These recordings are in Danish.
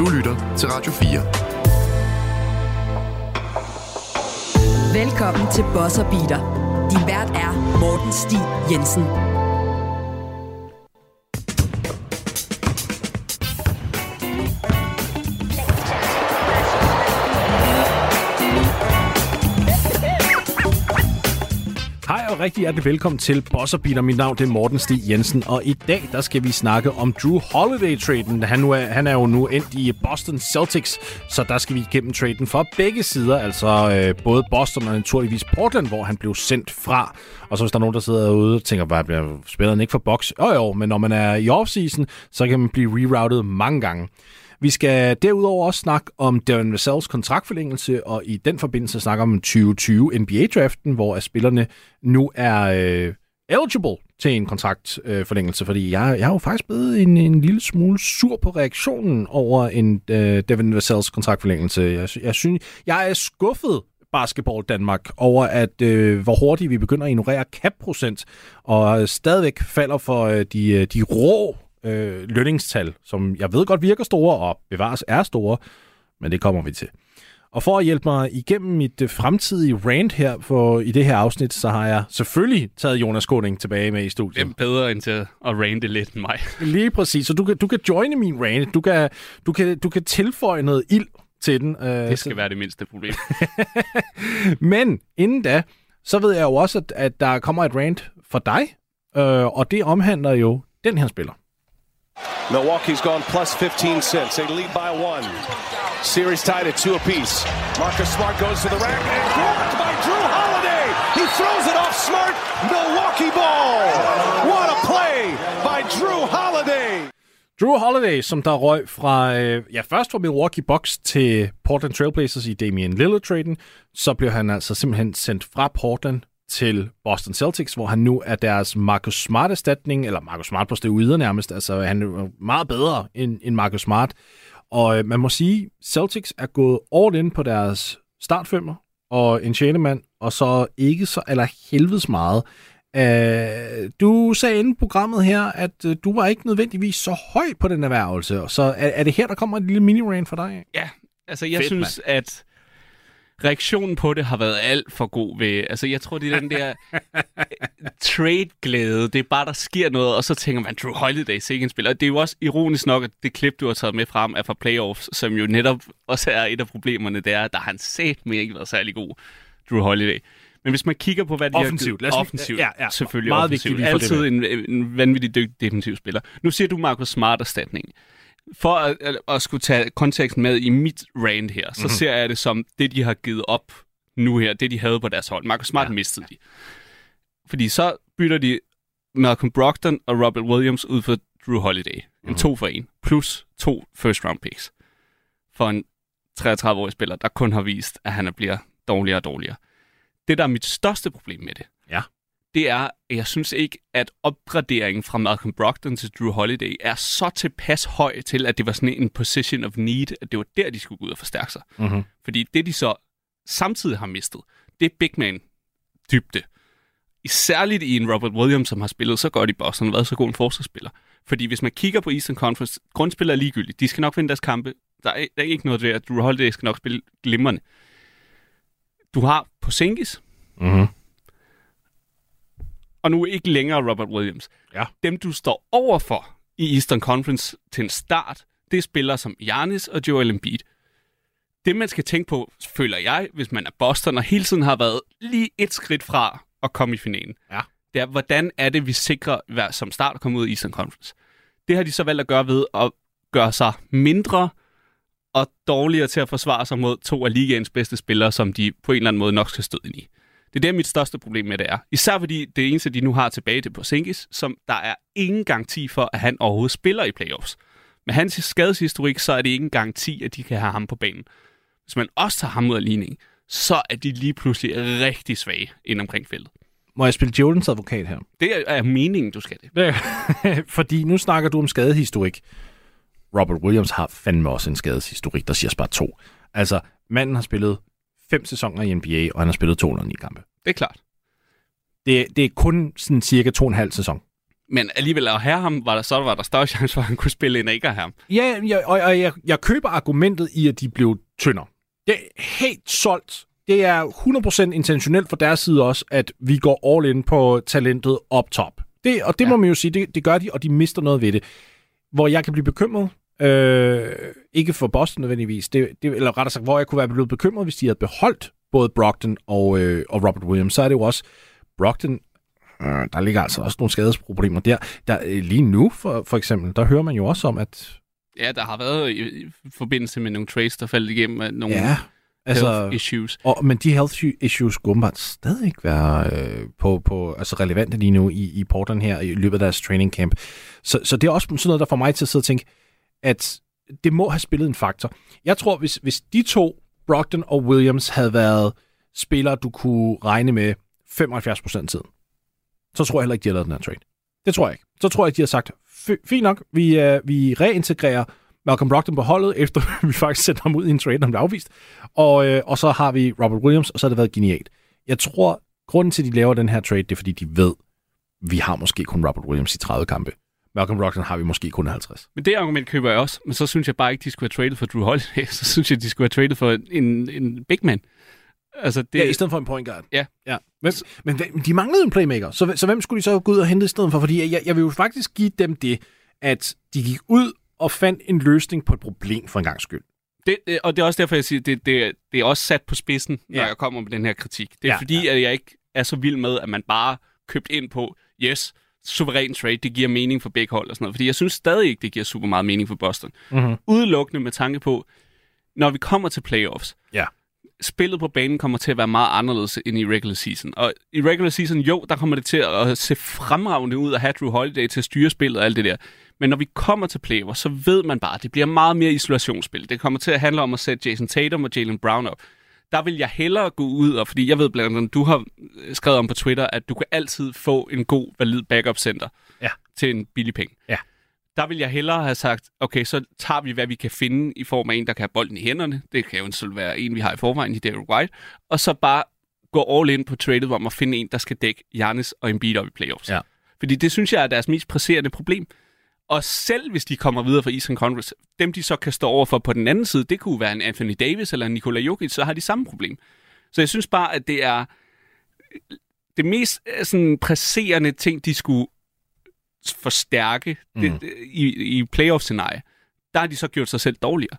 Du lytter til Radio 4. Velkommen til Bosser Beater. Din vært er Morten Stig Jensen. Rigtig hjertelig velkommen til Bosserbeater. Mit navn det er Morten Stig Jensen, og i dag der skal vi snakke om Drew Holiday-traden. Han, nu er, han er jo nu endt i Boston Celtics, så der skal vi igennem traden fra begge sider, altså øh, både Boston og naturligvis Portland, hvor han blev sendt fra. Og så hvis der er nogen, der sidder derude og tænker, hvad bliver spilleren ikke for box? Jo jo, men når man er i offseason, så kan man blive rerouted mange gange. Vi skal derudover også snakke om Darren Vassals kontraktforlængelse, og i den forbindelse snakke om 2020 NBA-draften, hvor spillerne nu er øh, eligible til en kontraktforlængelse, øh, fordi jeg, jeg er jo faktisk blevet en, en lille smule sur på reaktionen over en øh, Devin Vassals kontraktforlængelse. Jeg, jeg synes, jeg er skuffet Basketball Danmark over, at øh, hvor hurtigt vi begynder at ignorere cap-procent, og stadigvæk falder for øh, de, øh, de rå øh, lønningstal, som jeg ved godt virker store, og bevares er store, men det kommer vi til. Og for at hjælpe mig igennem mit øh, fremtidige rant her for, i det her afsnit, så har jeg selvfølgelig taget Jonas Skåning tilbage med i studiet. Hvem bedre end til at rante lidt end mig? Lige præcis. Så du kan, du kan joine min rant. Du kan, du, kan, du kan tilføje noget ild til den. Øh, det skal være det mindste problem. Men inden da, så ved jeg jo også, at, at der kommer et rant for dig, øh, og det omhandler jo den her spiller. Milwaukee's gone plus 15 cents. They lead by one. Series tied at two apiece. Marcus Smart goes to the rack and blocked by Drew Holiday. He throws it off Smart. Milwaukee ball. What a play by Drew Holiday. Drew Holiday, som der røg fra, ja, først fra Milwaukee Bucks til Portland Trailblazers i Damian Lillard-traden, så blev han altså simpelthen sendt fra Portland til Boston Celtics, hvor han nu er deres Marcus Smart-erstatning, eller Marcus Smart på stedet nærmest. Altså, han er meget bedre end, end Marcus Smart. Og øh, man må sige, Celtics er gået all in på deres startfemmer og en tjenemand, og så ikke så eller helvedes meget. Uh, du sagde inden programmet her, at uh, du var ikke nødvendigvis så høj på den erhvervelse. Så er, er det her, der kommer et lille mini-rain for dig? Ja, altså jeg Fedt, synes, man. at reaktionen på det har været alt for god ved... Altså, jeg tror, det er den der trade-glæde. Det er bare, der sker noget, og så tænker man, Drew Holiday ikke en spiller. Og det er jo også ironisk nok, at det klip, du har taget med frem, er fra playoffs, som jo netop også er et af problemerne, det er, at der har han set med ikke været særlig god, Drew Holiday. Men hvis man kigger på, hvad de offensivt. har... Offensivt. Ja, ja. Selvfølgelig Meget offensivt. Vigtigt Altid en, en vanvittig dygtig defensiv spiller. Nu siger du Marcus Smart erstatning for at, at, at skulle tage konteksten med i mit rant her, så mm-hmm. ser jeg det som det, de har givet op nu her, det de havde på deres hold. Marcus Smart ja. mistede de. Fordi så bytter de Malcolm Brogdon og Robert Williams ud for Drew Holiday. En mm-hmm. to for en, plus to first round picks. For en 33-årig spiller, der kun har vist, at han bliver dårligere og dårligere. Det, der er mit største problem med det, ja det er, at jeg synes ikke, at opgraderingen fra Malcolm Brogdon til Drew Holiday er så tilpas høj til, at det var sådan en position of need, at det var der, de skulle gå ud og forstærke sig. Mm-hmm. Fordi det, de så samtidig har mistet, det er big man dybde. Særligt i en Robert Williams, som har spillet så godt i Boston og været så god en forsvarsspiller. Fordi hvis man kigger på Eastern Conference, grundspiller er ligegyldigt. De skal nok vinde deres kampe. Der er, der er ikke noget ved, at Drew Holiday skal nok spille glimrende. Du har Porzingis, mm-hmm og nu ikke længere Robert Williams. Ja. Dem, du står overfor i Eastern Conference til en start, det er spillere som Giannis og Joel Embiid. Det, man skal tænke på, føler jeg, hvis man er Boston og hele tiden har været lige et skridt fra at komme i finalen, ja. det er, hvordan er det, vi sikrer som start at komme ud i Eastern Conference. Det har de så valgt at gøre ved at gøre sig mindre og dårligere til at forsvare sig mod to af ligaens bedste spillere, som de på en eller anden måde nok skal støde ind i. Det er det, mit største problem med det er. Især fordi det eneste, de nu har tilbage til Porzingis, som der er ingen garanti for, at han overhovedet spiller i playoffs. Med hans skadeshistorik, så er det ingen garanti, at de kan have ham på banen. Hvis man også tager ham ud af ligning, så er de lige pludselig rigtig svage ind omkring feltet. Må jeg spille Jordans advokat her? Det er, er meningen, du skal det. det fordi nu snakker du om skadehistorik. Robert Williams har fandme også en skadeshistorik, der siger bare to. Altså, manden har spillet fem sæsoner i NBA, og han har spillet 209 kampe. Det er klart. Det, det er kun sådan cirka to og en halv sæson. Men alligevel at have ham, var der, så var der større chance for, at han kunne spille, end at ikke have ham. Ja, ja og, og jeg, jeg køber argumentet i, at de blev tyndere. Det er helt solgt. Det er 100% intentionelt fra deres side også, at vi går all in på talentet op top. Det, og det ja. må man jo sige, det, det gør de, og de mister noget ved det. Hvor jeg kan blive bekymret, øh, ikke for Boston nødvendigvis, det, det, eller rettere sagt, hvor jeg kunne være blevet bekymret, hvis de havde beholdt både Brockton og, øh, og Robert Williams, så er det jo også Brockton, øh, der ligger altså også nogle skadesproblemer der. der øh, lige nu, for, for eksempel, der hører man jo også om, at... Ja, der har været i, i forbindelse med nogle trades, der faldt igennem nogle ja, altså, health issues. Og, men de health issues skulle stadig ikke være øh, på, på, altså relevante lige nu i, i Portland her i løbet af deres training camp. Så, så det er også sådan noget, der får mig til at sidde og tænke, at det må have spillet en faktor. Jeg tror, hvis, hvis de to, Brogdon og Williams, havde været spillere, du kunne regne med 75% af tiden, så tror jeg heller ikke, de har lavet den her trade. Det tror jeg ikke. Så tror jeg, de har sagt, fint nok, vi, uh, vi reintegrerer Malcolm Brogdon på holdet, efter vi faktisk sendte ham ud i en trade, han blev afvist. Og, uh, og så har vi Robert Williams, og så har det været genialt. Jeg tror, grunden til, at de laver den her trade, det er, fordi de ved, vi har måske kun Robert Williams i 30 kampe. Malcolm Brogdon har vi måske kun 50. Men det argument køber jeg også, men så synes jeg bare ikke, de skulle have traded for Drew Holiday. Så synes jeg, de skulle have traded for en, en big man. Altså, det... Ja, i stedet for en point guard. Ja. ja. Men, men de manglede en playmaker, så, så hvem skulle de så gå ud og hente i stedet for? Fordi jeg, jeg vil jo faktisk give dem det, at de gik ud og fandt en løsning på et problem for en gang skyld. Det, det, og det er også derfor, jeg siger, det, det, det er også sat på spidsen, når ja. jeg kommer med den her kritik. Det er ja, fordi, ja. at jeg ikke er så vild med, at man bare købt ind på, yes, suveræn trade, det giver mening for begge hold og sådan noget. Fordi jeg synes stadig ikke, det giver super meget mening for Boston. Mm-hmm. Udelukkende med tanke på, når vi kommer til playoffs, ja spillet på banen kommer til at være meget anderledes end i regular season. Og i regular season, jo, der kommer det til at se fremragende ud at have Drew Holiday til at styre spillet og alt det der. Men når vi kommer til playoffs, så ved man bare, at det bliver meget mere isolationsspil. Det kommer til at handle om at sætte Jason Tatum og Jalen Brown op. Der vil jeg hellere gå ud, og fordi jeg ved blandt andet, du har skrevet om på Twitter, at du kan altid få en god, valid backup center ja. til en billig penge. Ja der vil jeg hellere have sagt, okay, så tager vi, hvad vi kan finde i form af en, der kan have bolden i hænderne. Det kan jo være en, vi har i forvejen i Derek White. Og så bare gå all in på tradet om at finde en, der skal dække Giannis og Embiid op i playoffs. Ja. Fordi det synes jeg er deres mest presserende problem. Og selv hvis de kommer videre fra Eastern Conference, dem de så kan stå over for på den anden side, det kunne være en Anthony Davis eller en Nikola Jokic, så har de samme problem. Så jeg synes bare, at det er det mest sådan, presserende ting, de skulle forstærke mm. det, i, i playoff-scenarie, der har de så gjort sig selv dårligere.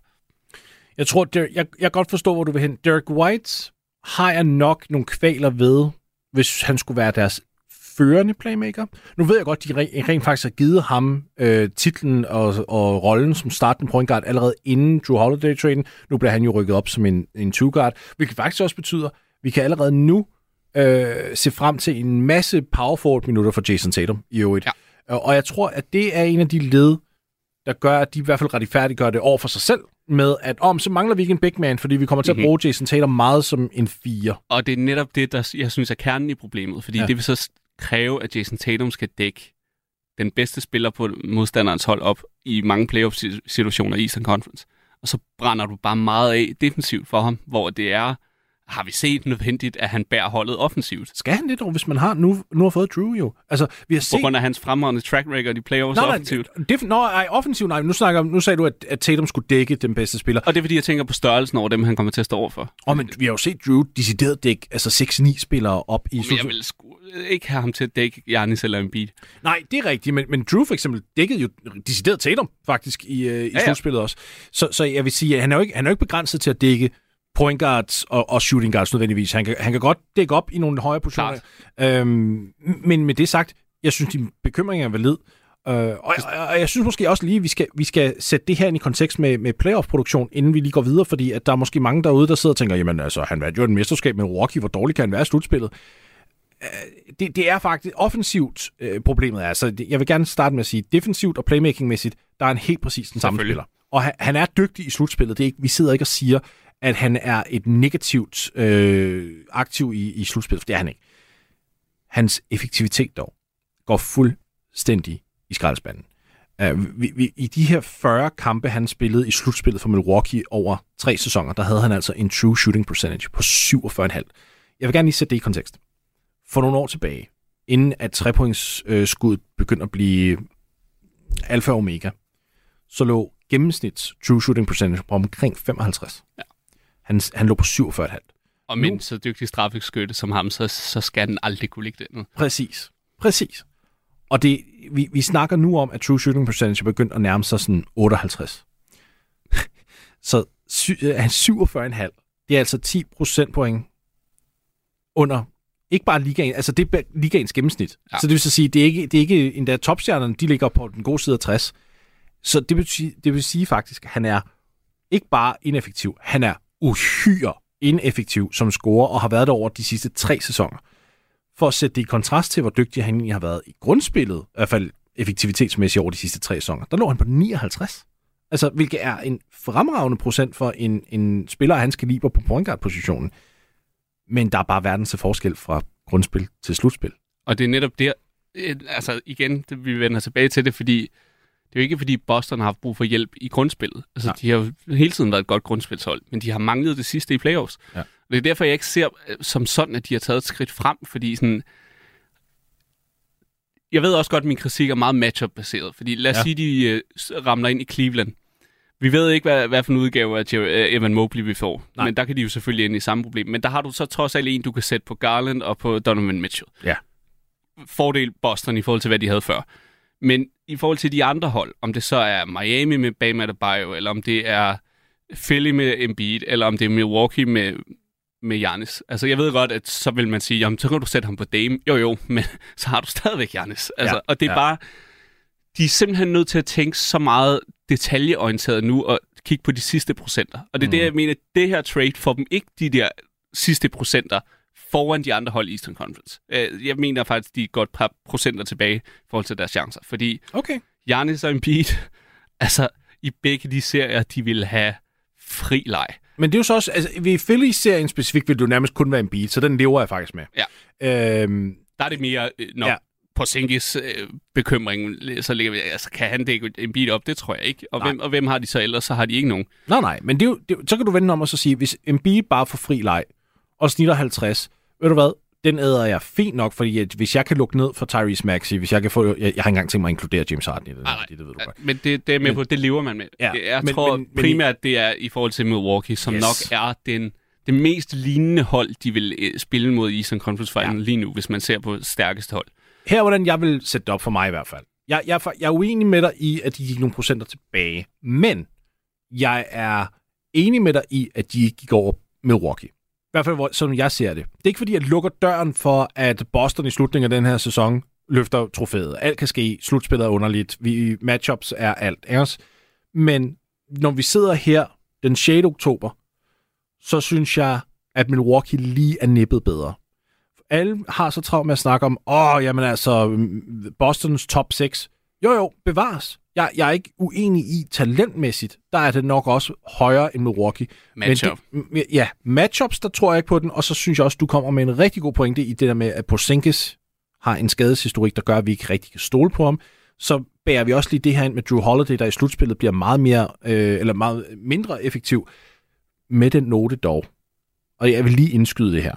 Jeg tror, der, jeg, jeg kan godt forstå, hvor du vil hen. Derek White har jeg nok nogle kvaler ved, hvis han skulle være deres førende playmaker. Nu ved jeg godt, de rent, faktisk har givet ham øh, titlen og, og rollen som startende point guard allerede inden Drew Holiday-traden. Nu bliver han jo rykket op som en, en two-guard, hvilket faktisk også betyder, at vi kan allerede nu øh, se frem til en masse power forward-minutter for Jason Tatum i øvrigt. Ja. Og jeg tror, at det er en af de led, der gør, at de i hvert fald retfærdiggør det over for sig selv, med at om, så mangler vi ikke en big man, fordi vi kommer til mm-hmm. at mhm. bruge Jason Tatum meget som en fire. Og det er netop det, der jeg synes er kernen i problemet, fordi ja. det vil så kræve, at Jason Tatum skal dække den bedste spiller på modstanderens hold op i mange playoff-situationer i Eastern Conference. Og så brænder du bare meget af defensivt for ham, hvor det er har vi set nødvendigt, at han bærer holdet offensivt. Skal han det dog, hvis man har nu, nu har fået Drew jo? Altså, vi har set... På grund af hans fremragende track record i playoffs nej, offensivt. Det, nå, ej, offensivt, nej. Nu, snakker, nu sagde du, at, at Tatum skulle dække den bedste spiller. Og det er, fordi jeg tænker på størrelsen over dem, han kommer til at stå overfor. Og men vi har jo set Drew decideret dække altså 6-9 spillere op i... Men jeg vil ikke have ham til at dække Giannis eller Embiid. Nej, det er rigtigt, men, men Drew for eksempel dækkede jo decideret Tatum faktisk i, uh, i ja, slutspillet ja. også. Så, så jeg vil sige, at han er jo ikke, han er jo ikke begrænset til at dække point guards og, og shooting guards nødvendigvis. Han kan, han kan godt dække op i nogle højere positioner. Øhm, men med det sagt, jeg synes, de bekymringer er valid. Øh, og, og, og jeg synes måske også lige, at vi skal, vi skal sætte det her ind i kontekst med, med playoff-produktion, inden vi lige går videre, fordi at der er måske mange derude, der sidder og tænker, jamen altså, han vandt jo en mesterskab med Rocky, hvor dårligt kan han være i slutspillet? Øh, det, det er faktisk offensivt, øh, problemet er. Altså, jeg vil gerne starte med at sige, defensivt og playmaking-mæssigt, der er en helt præcis den samme spiller. Og han, han er dygtig i slutspillet. Det er ikke, vi sidder ikke og siger, at han er et negativt øh, aktiv i, i slutspillet, for det er han ikke. Hans effektivitet dog går fuldstændig i skraldespanden. Uh, vi, vi, I de her 40 kampe, han spillede i slutspillet for Milwaukee over tre sæsoner, der havde han altså en true shooting percentage på 47,5. Jeg vil gerne lige sætte det i kontekst. For nogle år tilbage, inden at trepointsskuddet øh, begyndte at blive alfa og omega, så lå gennemsnits true shooting percentage på omkring 55. Ja. Han, han lå på 47,5. Og med så dygtig straffeskytte som ham, så, så skal den aldrig kunne ligge dernede. Præcis. Præcis. Og det, vi, vi snakker nu om, at true shooting percentage er begyndt at nærme sig sådan 58. så sy, han 47,5. Det er altså 10 procentpoint under ikke bare ligaen, altså det er ligaens gennemsnit. Ja. Så det vil så sige, det er ikke, det er ikke endda topstjernerne, de ligger på den gode side af 60. Så det vil, sige, det vil sige faktisk, at han er ikke bare ineffektiv, han er uhyre ineffektiv som scorer, og har været der over de sidste tre sæsoner. For at sætte det i kontrast til, hvor dygtig han egentlig har været i grundspillet, i hvert fald effektivitetsmæssigt over de sidste tre sæsoner, der lå han på 59. Altså, hvilket er en fremragende procent for en, en spiller af hans kaliber på point guard-positionen. Men der er bare verdens til forskel fra grundspil til slutspil. Og det er netop der, øh, altså igen, det, vi vender tilbage til det, fordi det er jo ikke, fordi Boston har haft brug for hjælp i grundspillet. Altså, Nej. de har jo hele tiden været et godt grundspilshold, men de har manglet det sidste i playoffs. Ja. Og det er derfor, jeg ikke ser øh, som sådan, at de har taget et skridt frem, fordi sådan... Jeg ved også godt, at min kritik er meget matchup-baseret, fordi lad os ja. sige, de uh, ramler ind i Cleveland. Vi ved ikke, hvad, hvad for en udgave af Evan Mobley vi får, Nej. men der kan de jo selvfølgelig ind i samme problem. Men der har du så trods alt en, du kan sætte på Garland og på Donovan Mitchell. Ja. Fordel Boston i forhold til, hvad de havde før. Men i forhold til de andre hold, om det så er Miami med Bam Adebayo, eller om det er Philly med Embiid, eller om det er Milwaukee med, med Giannis. Altså, jeg ved godt, at så vil man sige, jamen, så kan du sætte ham på Dame. Jo, jo, men så har du stadigvæk Giannis. Altså, ja, og det er ja. bare... De er simpelthen nødt til at tænke så meget detaljeorienteret nu, og kigge på de sidste procenter. Og det er mm. det, jeg mener, det her trade får dem ikke de der sidste procenter foran de andre hold i Eastern Conference. Øh, jeg mener faktisk, de er godt par procenter tilbage i forhold til deres chancer, fordi okay. Giannis og Embiid, altså i begge de serier, de vil have fri leg. Men det er jo så også, altså ved Philly-serien specifikt vil du nærmest kun være en så den lever jeg faktisk med. Ja. Øhm, der er det mere, øh, når ja. På Sinkis øh, bekymring, så ligger vi, altså kan han dække en bil op? Det tror jeg ikke. Og hvem, og hvem har de så ellers? Så har de ikke nogen. Nej, nej, men det er jo, det, så kan du vende om og så sige, hvis Embiid bare får fri leg, og snitter 50, ved du hvad, den æder jeg fint nok, fordi at hvis jeg kan lukke ned for Tyrese Maxey, hvis jeg kan få... Jeg, jeg har ikke engang tænkt mig at inkludere James Harden i det. Nej, det, det ved du godt. Men det, det er med men, på, det lever man med. Ja, jeg men, tror men, primært, det er i forhold til Milwaukee, som yes. nok er den det mest lignende hold, de vil øh, spille mod i Eastern Conference Final ja. lige nu, hvis man ser på stærkeste hold. Her hvordan jeg vil sætte det op for mig i hvert fald. Jeg, jeg, jeg er uenig med dig i, at de gik nogle procenter tilbage, men jeg er enig med dig i, at de gik over Milwaukee. I hvert fald, som jeg ser det. Det er ikke fordi, jeg lukker døren for, at Boston i slutningen af den her sæson løfter trofæet. Alt kan ske. Slutspillet er underligt. Vi, matchups er alt. Ikke? Men når vi sidder her den 6. oktober, så synes jeg, at Milwaukee lige er nippet bedre. Alle har så travlt med at snakke om, åh, oh, jamen altså, Bostons top 6. Jo, jo, bevares. Jeg, jeg er ikke uenig i talentmæssigt. Der er det nok også højere end Milwaukee. Matchup. Men det, ja, matchups, der tror jeg ikke på den. Og så synes jeg også, du kommer med en rigtig god pointe i det der med, at Porzingis har en skadeshistorik, der gør, at vi ikke rigtig kan stole på ham. Så bærer vi også lige det her ind med Drew Holiday, der i slutspillet bliver meget mere, øh, eller meget mindre effektiv. Med den note dog. Og jeg vil lige indskyde det her.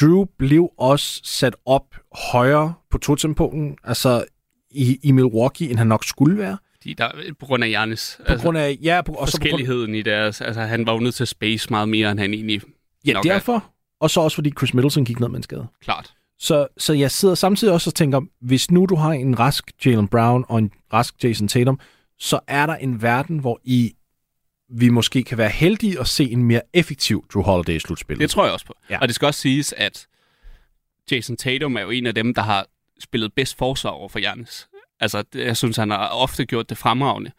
Drew blev også sat op højere på totempunkten. Altså, i, i Milwaukee, end han nok skulle være. De, der, på grund af Janis. På altså, grund af, ja. På, og forskelligheden på grund... i deres, altså han var jo nødt til at space meget mere, end han egentlig Ja, nok derfor. Er. Og så også fordi Chris Middleton gik ned med en skade. Klart. Så, så jeg sidder samtidig også og tænker, hvis nu du har en rask Jalen Brown og en rask Jason Tatum, så er der en verden, hvor I vi måske kan være heldige at se en mere effektiv Drew Holiday i slutspillet. Det tror jeg også på. Ja. Og det skal også siges, at Jason Tatum er jo en af dem, der har spillet bedst forsvar over for Giannis. Altså, jeg synes, han har ofte gjort det fremragende.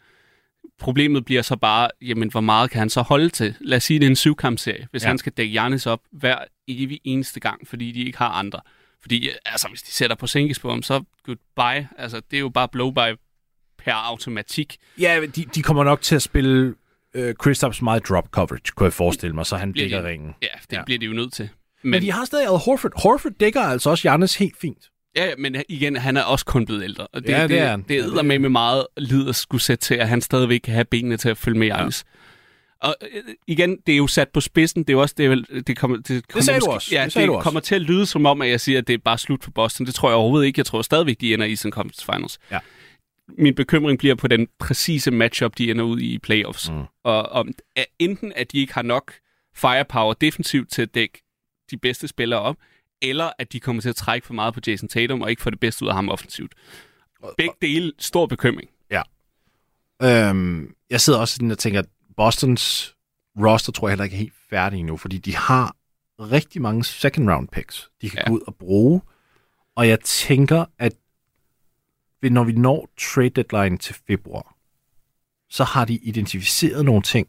Problemet bliver så bare, jamen, hvor meget kan han så holde til? Lad os sige, det er en syvkampserie. Hvis ja. han skal dække Giannis op hver evig eneste gang, fordi de ikke har andre. Fordi, altså, hvis de sætter på Sinkis på ham, så goodbye. Altså, det er jo bare blow-by per automatik. Ja, de, de kommer nok til at spille øh, Kristaps meget drop coverage, kunne jeg forestille mig, så han dækker de, ringen. Ja, det ja. bliver de jo nødt til. Men, Men de har stadig Al Horford. Horford dækker altså også Giannis helt fint. Ja, men igen, han er også kun blevet ældre. Og det, ja, det, det er Det, det er med med meget lid at skulle sætte til, at han stadigvæk kan have benene til at følge med Janis. Ja. Og øh, igen, det er jo sat på spidsen. Det er jo også det, det kommer, det kommer, det sagde måske, du også. Ja, det, det du kommer også. til at lyde som om, at jeg siger, at det er bare slut for Boston. Det tror jeg overhovedet ikke. Jeg tror stadigvæk, de ender i Eastern Conference Finals. Ja. Min bekymring bliver på den præcise matchup, de ender ud i i playoffs. Mm. Og om, at enten at de ikke har nok firepower defensivt til at dække de bedste spillere op, eller at de kommer til at trække for meget på Jason Tatum og ikke få det bedste ud af ham offensivt. Begge dele, stor bekymring. Ja. Øhm, jeg sidder også sådan og tænker, at Bostons roster tror jeg heller ikke er helt færdig endnu, fordi de har rigtig mange second round picks, de kan ja. gå ud og bruge. Og jeg tænker, at når vi når trade deadline til februar, så har de identificeret nogle ting,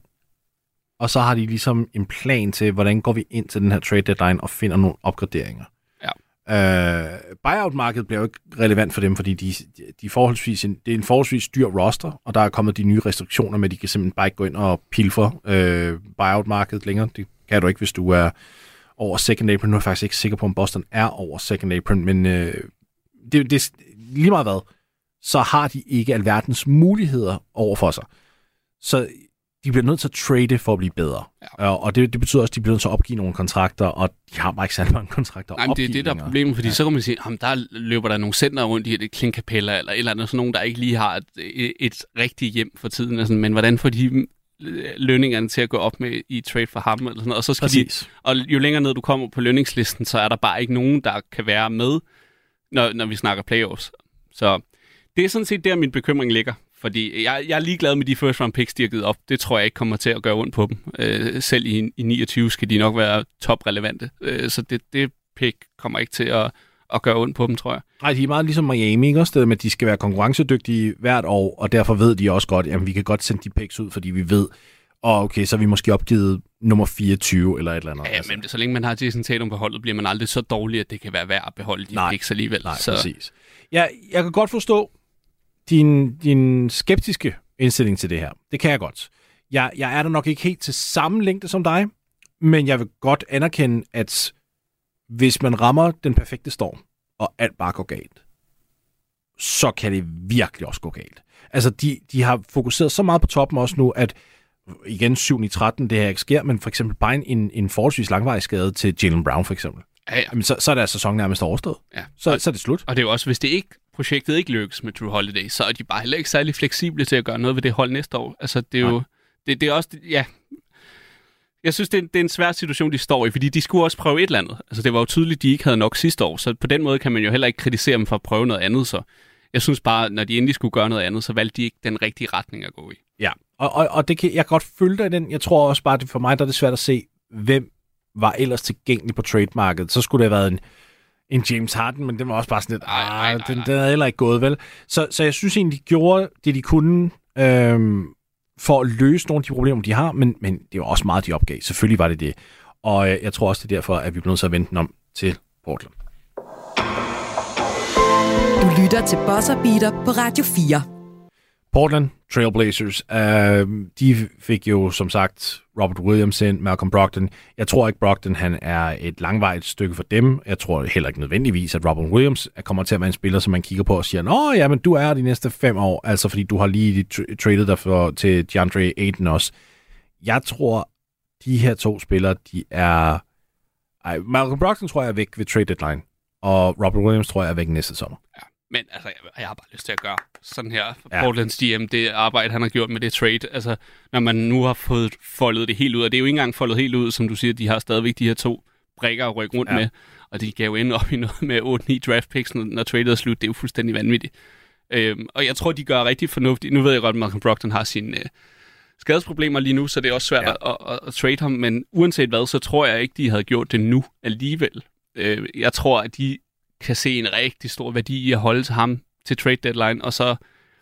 og så har de ligesom en plan til, hvordan går vi ind til den her trade deadline og finder nogle opgraderinger. Ja. Uh, buyout-markedet bliver jo ikke relevant for dem, fordi de, de forholdsvis en, det er en forholdsvis dyr roster, og der er kommet de nye restriktioner med, at de kan simpelthen bare ikke gå ind og pilfe uh, buyout-markedet længere. Det kan du ikke, hvis du er over second apron. Nu er jeg faktisk ikke sikker på, om Boston er over second apron, men uh, det, det, lige meget hvad, så har de ikke alverdens muligheder over for sig. Så de bliver nødt til at trade for at blive bedre. Ja. Og det, det betyder også, at de bliver nødt til at opgive nogle kontrakter, og de har bare ikke særlig mange kontrakter Nej, det er det, der er problemet, fordi ja. så kan man sige, at der løber der nogle center rundt i et klinkapella, eller et eller andet, sådan nogen, der ikke lige har et, et, rigtigt hjem for tiden. Altså, men hvordan får de lønningerne til at gå op med i trade for ham, eller sådan noget. Og, så skal de, og jo længere ned du kommer på lønningslisten, så er der bare ikke nogen, der kan være med, når, når vi snakker playoffs. Så det er sådan set der, min bekymring ligger. Fordi jeg, jeg er ligeglad med de first round picks, de har givet op. Det tror jeg ikke kommer til at gøre ondt på dem. Øh, selv i, i 29 skal de nok være toprelevante. Øh, så det, det pick kommer ikke til at, at gøre ondt på dem, tror jeg. Nej, de er meget ligesom Miami, ikke? Også det med, at de skal være konkurrencedygtige hvert år, og derfor ved de også godt, at vi kan godt sende de picks ud, fordi vi ved, og okay, så er vi måske opgivet nummer 24 eller et eller andet. Ja, altså. men så længe man har Jason Tatum på holdet, bliver man aldrig så dårlig, at det kan være værd at beholde de nej, picks alligevel. Nej, så... præcis. Ja, jeg kan godt forstå, din, din skeptiske indstilling til det her. Det kan jeg godt. Jeg, jeg er der nok ikke helt til samme længde som dig, men jeg vil godt anerkende, at hvis man rammer den perfekte storm, og alt bare går galt, så kan det virkelig også gå galt. Altså, de, de har fokuseret så meget på toppen også nu, at igen 7 i 13, det her ikke sker, men for eksempel bare en, en forholdsvis langvarig skade til Jalen Brown for eksempel. Ja, ja. Jamen, så, så er deres sæson nærmest overstået. Ja. Så, og, så er det slut. Og det er jo også, hvis det ikke projektet ikke lykkes med Drew Holiday, så er de bare heller ikke særlig fleksible til at gøre noget ved det hold næste år. Altså, det er Nej. jo... Det, det er også... Ja, jeg synes, det er, det er en svær situation, de står i, fordi de skulle også prøve et eller andet. Altså, det var jo tydeligt, de ikke havde nok sidste år, så på den måde kan man jo heller ikke kritisere dem for at prøve noget andet. Så jeg synes bare, når de endelig skulle gøre noget andet, så valgte de ikke den rigtige retning at gå i. Ja, og, og, og det kan, jeg kan godt følge dig i den. Jeg tror også bare, at for mig der er det svært at se, hvem var ellers tilgængelig på trademarket. Så skulle det have været en, en James Harden, men den var også bare sådan lidt, nej, nej, nej, den, den er heller ikke gået, vel? Så, så jeg synes egentlig, de gjorde det, de kunne øhm, for at løse nogle af de problemer, de har, men, men det var også meget, de opgav. Selvfølgelig var det det. Og øh, jeg tror også, det er derfor, at vi bliver nødt til at vente den om til Portland. Du lytter til Bosser Beater på Radio 4. Portland Trailblazers, øh, de fik jo som sagt Robert Williams ind, Malcolm Brogdon. Jeg tror ikke, Brogdon han er et langvejt stykke for dem. Jeg tror heller ikke nødvendigvis, at Robert Williams kommer til at være en spiller, som man kigger på og siger, Nå ja, men du er de næste fem år, altså fordi du har lige traded dig for, til DeAndre Ayton også. Jeg tror, de her to spillere, de er... Ej, Malcolm Brogdon tror jeg er væk ved trade deadline, og Robert Williams tror jeg er væk næste sommer. Ja. Men altså, jeg, jeg har bare lyst til at gøre sådan her. Ja. Portlands GM, det arbejde, han har gjort med det trade. Altså, når man nu har fået foldet det helt ud, og det er jo ikke engang foldet helt ud, som du siger, de har stadigvæk de her to brækker at rykke rundt ja. med, og de gav jo ind op i noget med 8-9 draft picks, når, når tradet er slut. Det er jo fuldstændig vanvittigt. Øhm, og jeg tror, de gør rigtig fornuftigt. Nu ved jeg godt, at Malcolm Brogdon har sine øh, skadesproblemer lige nu, så det er også svært ja. at, at, at trade ham, men uanset hvad, så tror jeg ikke, de havde gjort det nu alligevel. Øh, jeg tror, at de kan se en rigtig stor værdi i at holde til ham til trade deadline, og så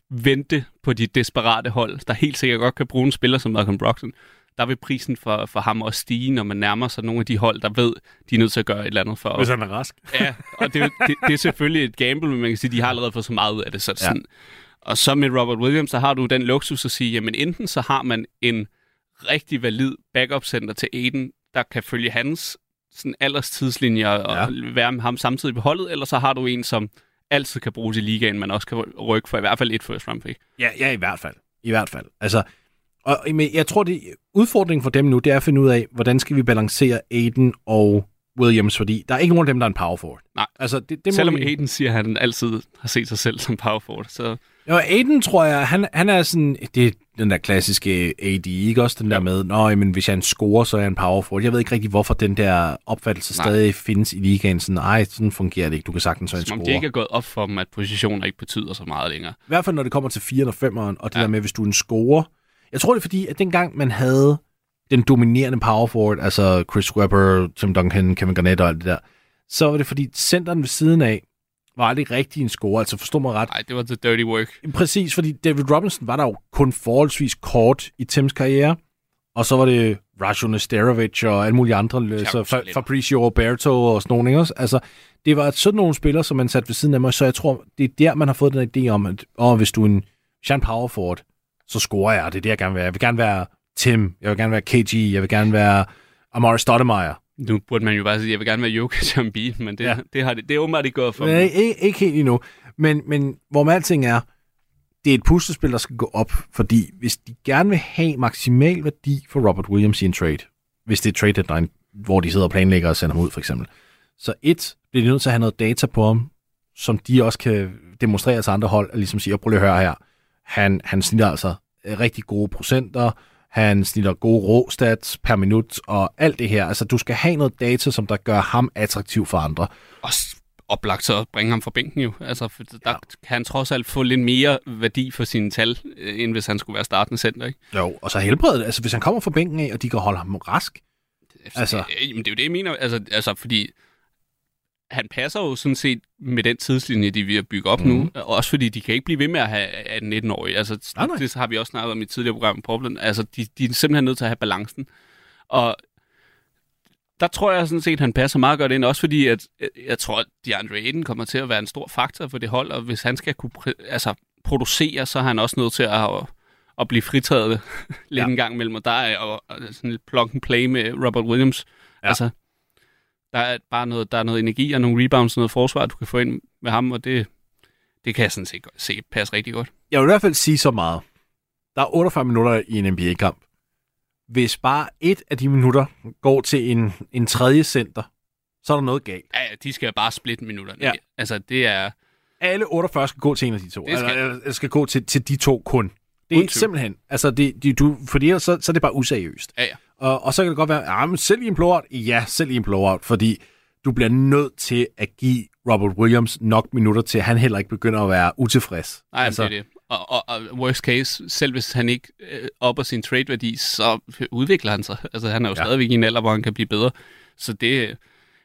vente på de desperate hold, der helt sikkert godt kan bruge en spiller som Malcolm Brogdon. Der vil prisen for, for ham også stige, når man nærmer sig nogle af de hold, der ved, de er nødt til at gøre et eller andet for. Hvis han er rask. Ja, og det, det, det er selvfølgelig et gamble, men man kan sige, de har allerede fået så meget ud af det. Så ja. sådan. Og så med Robert Williams, så har du den luksus at sige, jamen enten så har man en rigtig valid backup center til Aiden, der kan følge hans sådan alderstidslinjer og ja. være med ham samtidig på holdet, eller så har du en, som altid kan bruges i ligaen, men også kan rykke for i hvert fald et first round pick. Ja, ja, i hvert fald. I hvert fald. Altså, Og jeg tror, det udfordringen for dem nu, det er at finde ud af, hvordan skal vi balancere Aiden og Williams, fordi der er ikke nogen af dem, der er en power forward. Nej, altså, det, det selvom vi... Aiden siger, at han altid har set sig selv som power forward, så... Ja, Aiden tror jeg, han, han er sådan, det den der klassiske AD, ikke også den der med, nå, men hvis jeg en score, så er jeg en power forward. Jeg ved ikke rigtig, hvorfor den der opfattelse Nej. stadig findes i ligaen. Sådan, ej, sådan fungerer det ikke. Du kan sagtens være en score. Som det ikke er gået op for dem, at positioner ikke betyder så meget længere. I hvert fald, når det kommer til 4 og 5'eren, og det ja. der med, hvis du er en score. Jeg tror, det er fordi, at dengang man havde den dominerende power forward, altså Chris Webber, Tim Duncan, Kevin Garnett og alt det der, så var det fordi centeren ved siden af var aldrig rigtig en score, altså forstå mig ret. Nej, det var the dirty work. Præcis, fordi David Robinson var der jo kun forholdsvis kort i Tims karriere, og så var det Rajo Nesterovic og alle mulige andre, så Fa- Fabricio Roberto og sådan nogle, ikke? Altså, det var sådan nogle spillere, som man satte ved siden af mig, så jeg tror, det er der, man har fået den idé om, at åh, hvis du er en Sean Power Ford, så scorer jeg, det er det, jeg gerne vil være. Jeg vil gerne være Tim, jeg vil gerne være KG, jeg vil gerne være Amari Stoudemire. Nu burde man jo bare sige, at jeg vil gerne være Jokic og Embiid, men det, ja. det, har det, det er åbenbart ikke gået for mig. Ikke, ikke helt endnu. Men, men hvor man alting er, det er et puslespil, der skal gå op, fordi hvis de gerne vil have maksimal værdi for Robert Williams i en trade, hvis det er trade deadline, hvor de sidder og planlægger og sender ham ud, for eksempel, så et, bliver de nødt til at have noget data på ham, som de også kan demonstrere til andre hold, og ligesom sige, prøv lige at høre her, han, han snitter altså rigtig gode procenter, han snitter gode råstats per minut og alt det her. Altså, du skal have noget data, som der gør ham attraktiv for andre. Og oplagt så bringe ham fra bænken jo. Altså, for der ja. kan han trods alt få lidt mere værdi for sine tal, øh, end hvis han skulle være startende center, ikke? Jo, og så helbredet. Altså, hvis han kommer fra bænken af, og de kan holde ham rask. Altså, det, øh, det er jo det, jeg mener. Altså, altså fordi han passer jo sådan set med den tidslinje, de vil bygge op mm. nu. Mhm. Også fordi de kan ikke blive ved med at have 18-19-årige. Altså, nej, nej. Det har vi også snakket om i tidligere program Problem. Altså, de, de er simpelthen nødt til at have balancen. Og der tror jeg sådan set, at han passer meget godt ind. Også fordi, at jeg tror, at DeAndre Aiden kommer til at være en stor faktor for det hold. Og hvis han skal kunne altså, producere, så er han også nødt til at, at, at blive fritaget lidt ja. en gang mellem. Og der er og, og sådan lidt plug and play med Robert Williams. Ja. Altså, der er bare noget, der er noget energi og nogle rebounds og noget forsvar, du kan få ind med ham, og det, det kan jeg sådan set se passe rigtig godt. Jeg vil i hvert fald sige så meget. Der er 48 minutter i en NBA-kamp. Hvis bare et af de minutter går til en, en tredje center, så er der noget galt. Ja, de skal bare splitte minutterne. Ja. Altså, det er... Alle 48 skal gå til en af de to. Det skal, eller, skal gå til, til de to kun. Det er simpelthen, altså, det, de, du, fordi så, så er det bare useriøst. Ja, ja. Og, og så kan det godt være, ja, men selv i en blowout, ja, selv i en blowout, fordi du bliver nødt til at give Robert Williams nok minutter til, at han heller ikke begynder at være utilfreds. Nej, altså, det er det. Og, og, og worst case, selv hvis han ikke øh, opper sin trade-værdi, så udvikler han sig. Altså, han er jo ja. stadigvæk i en alder, hvor han kan blive bedre. Så det,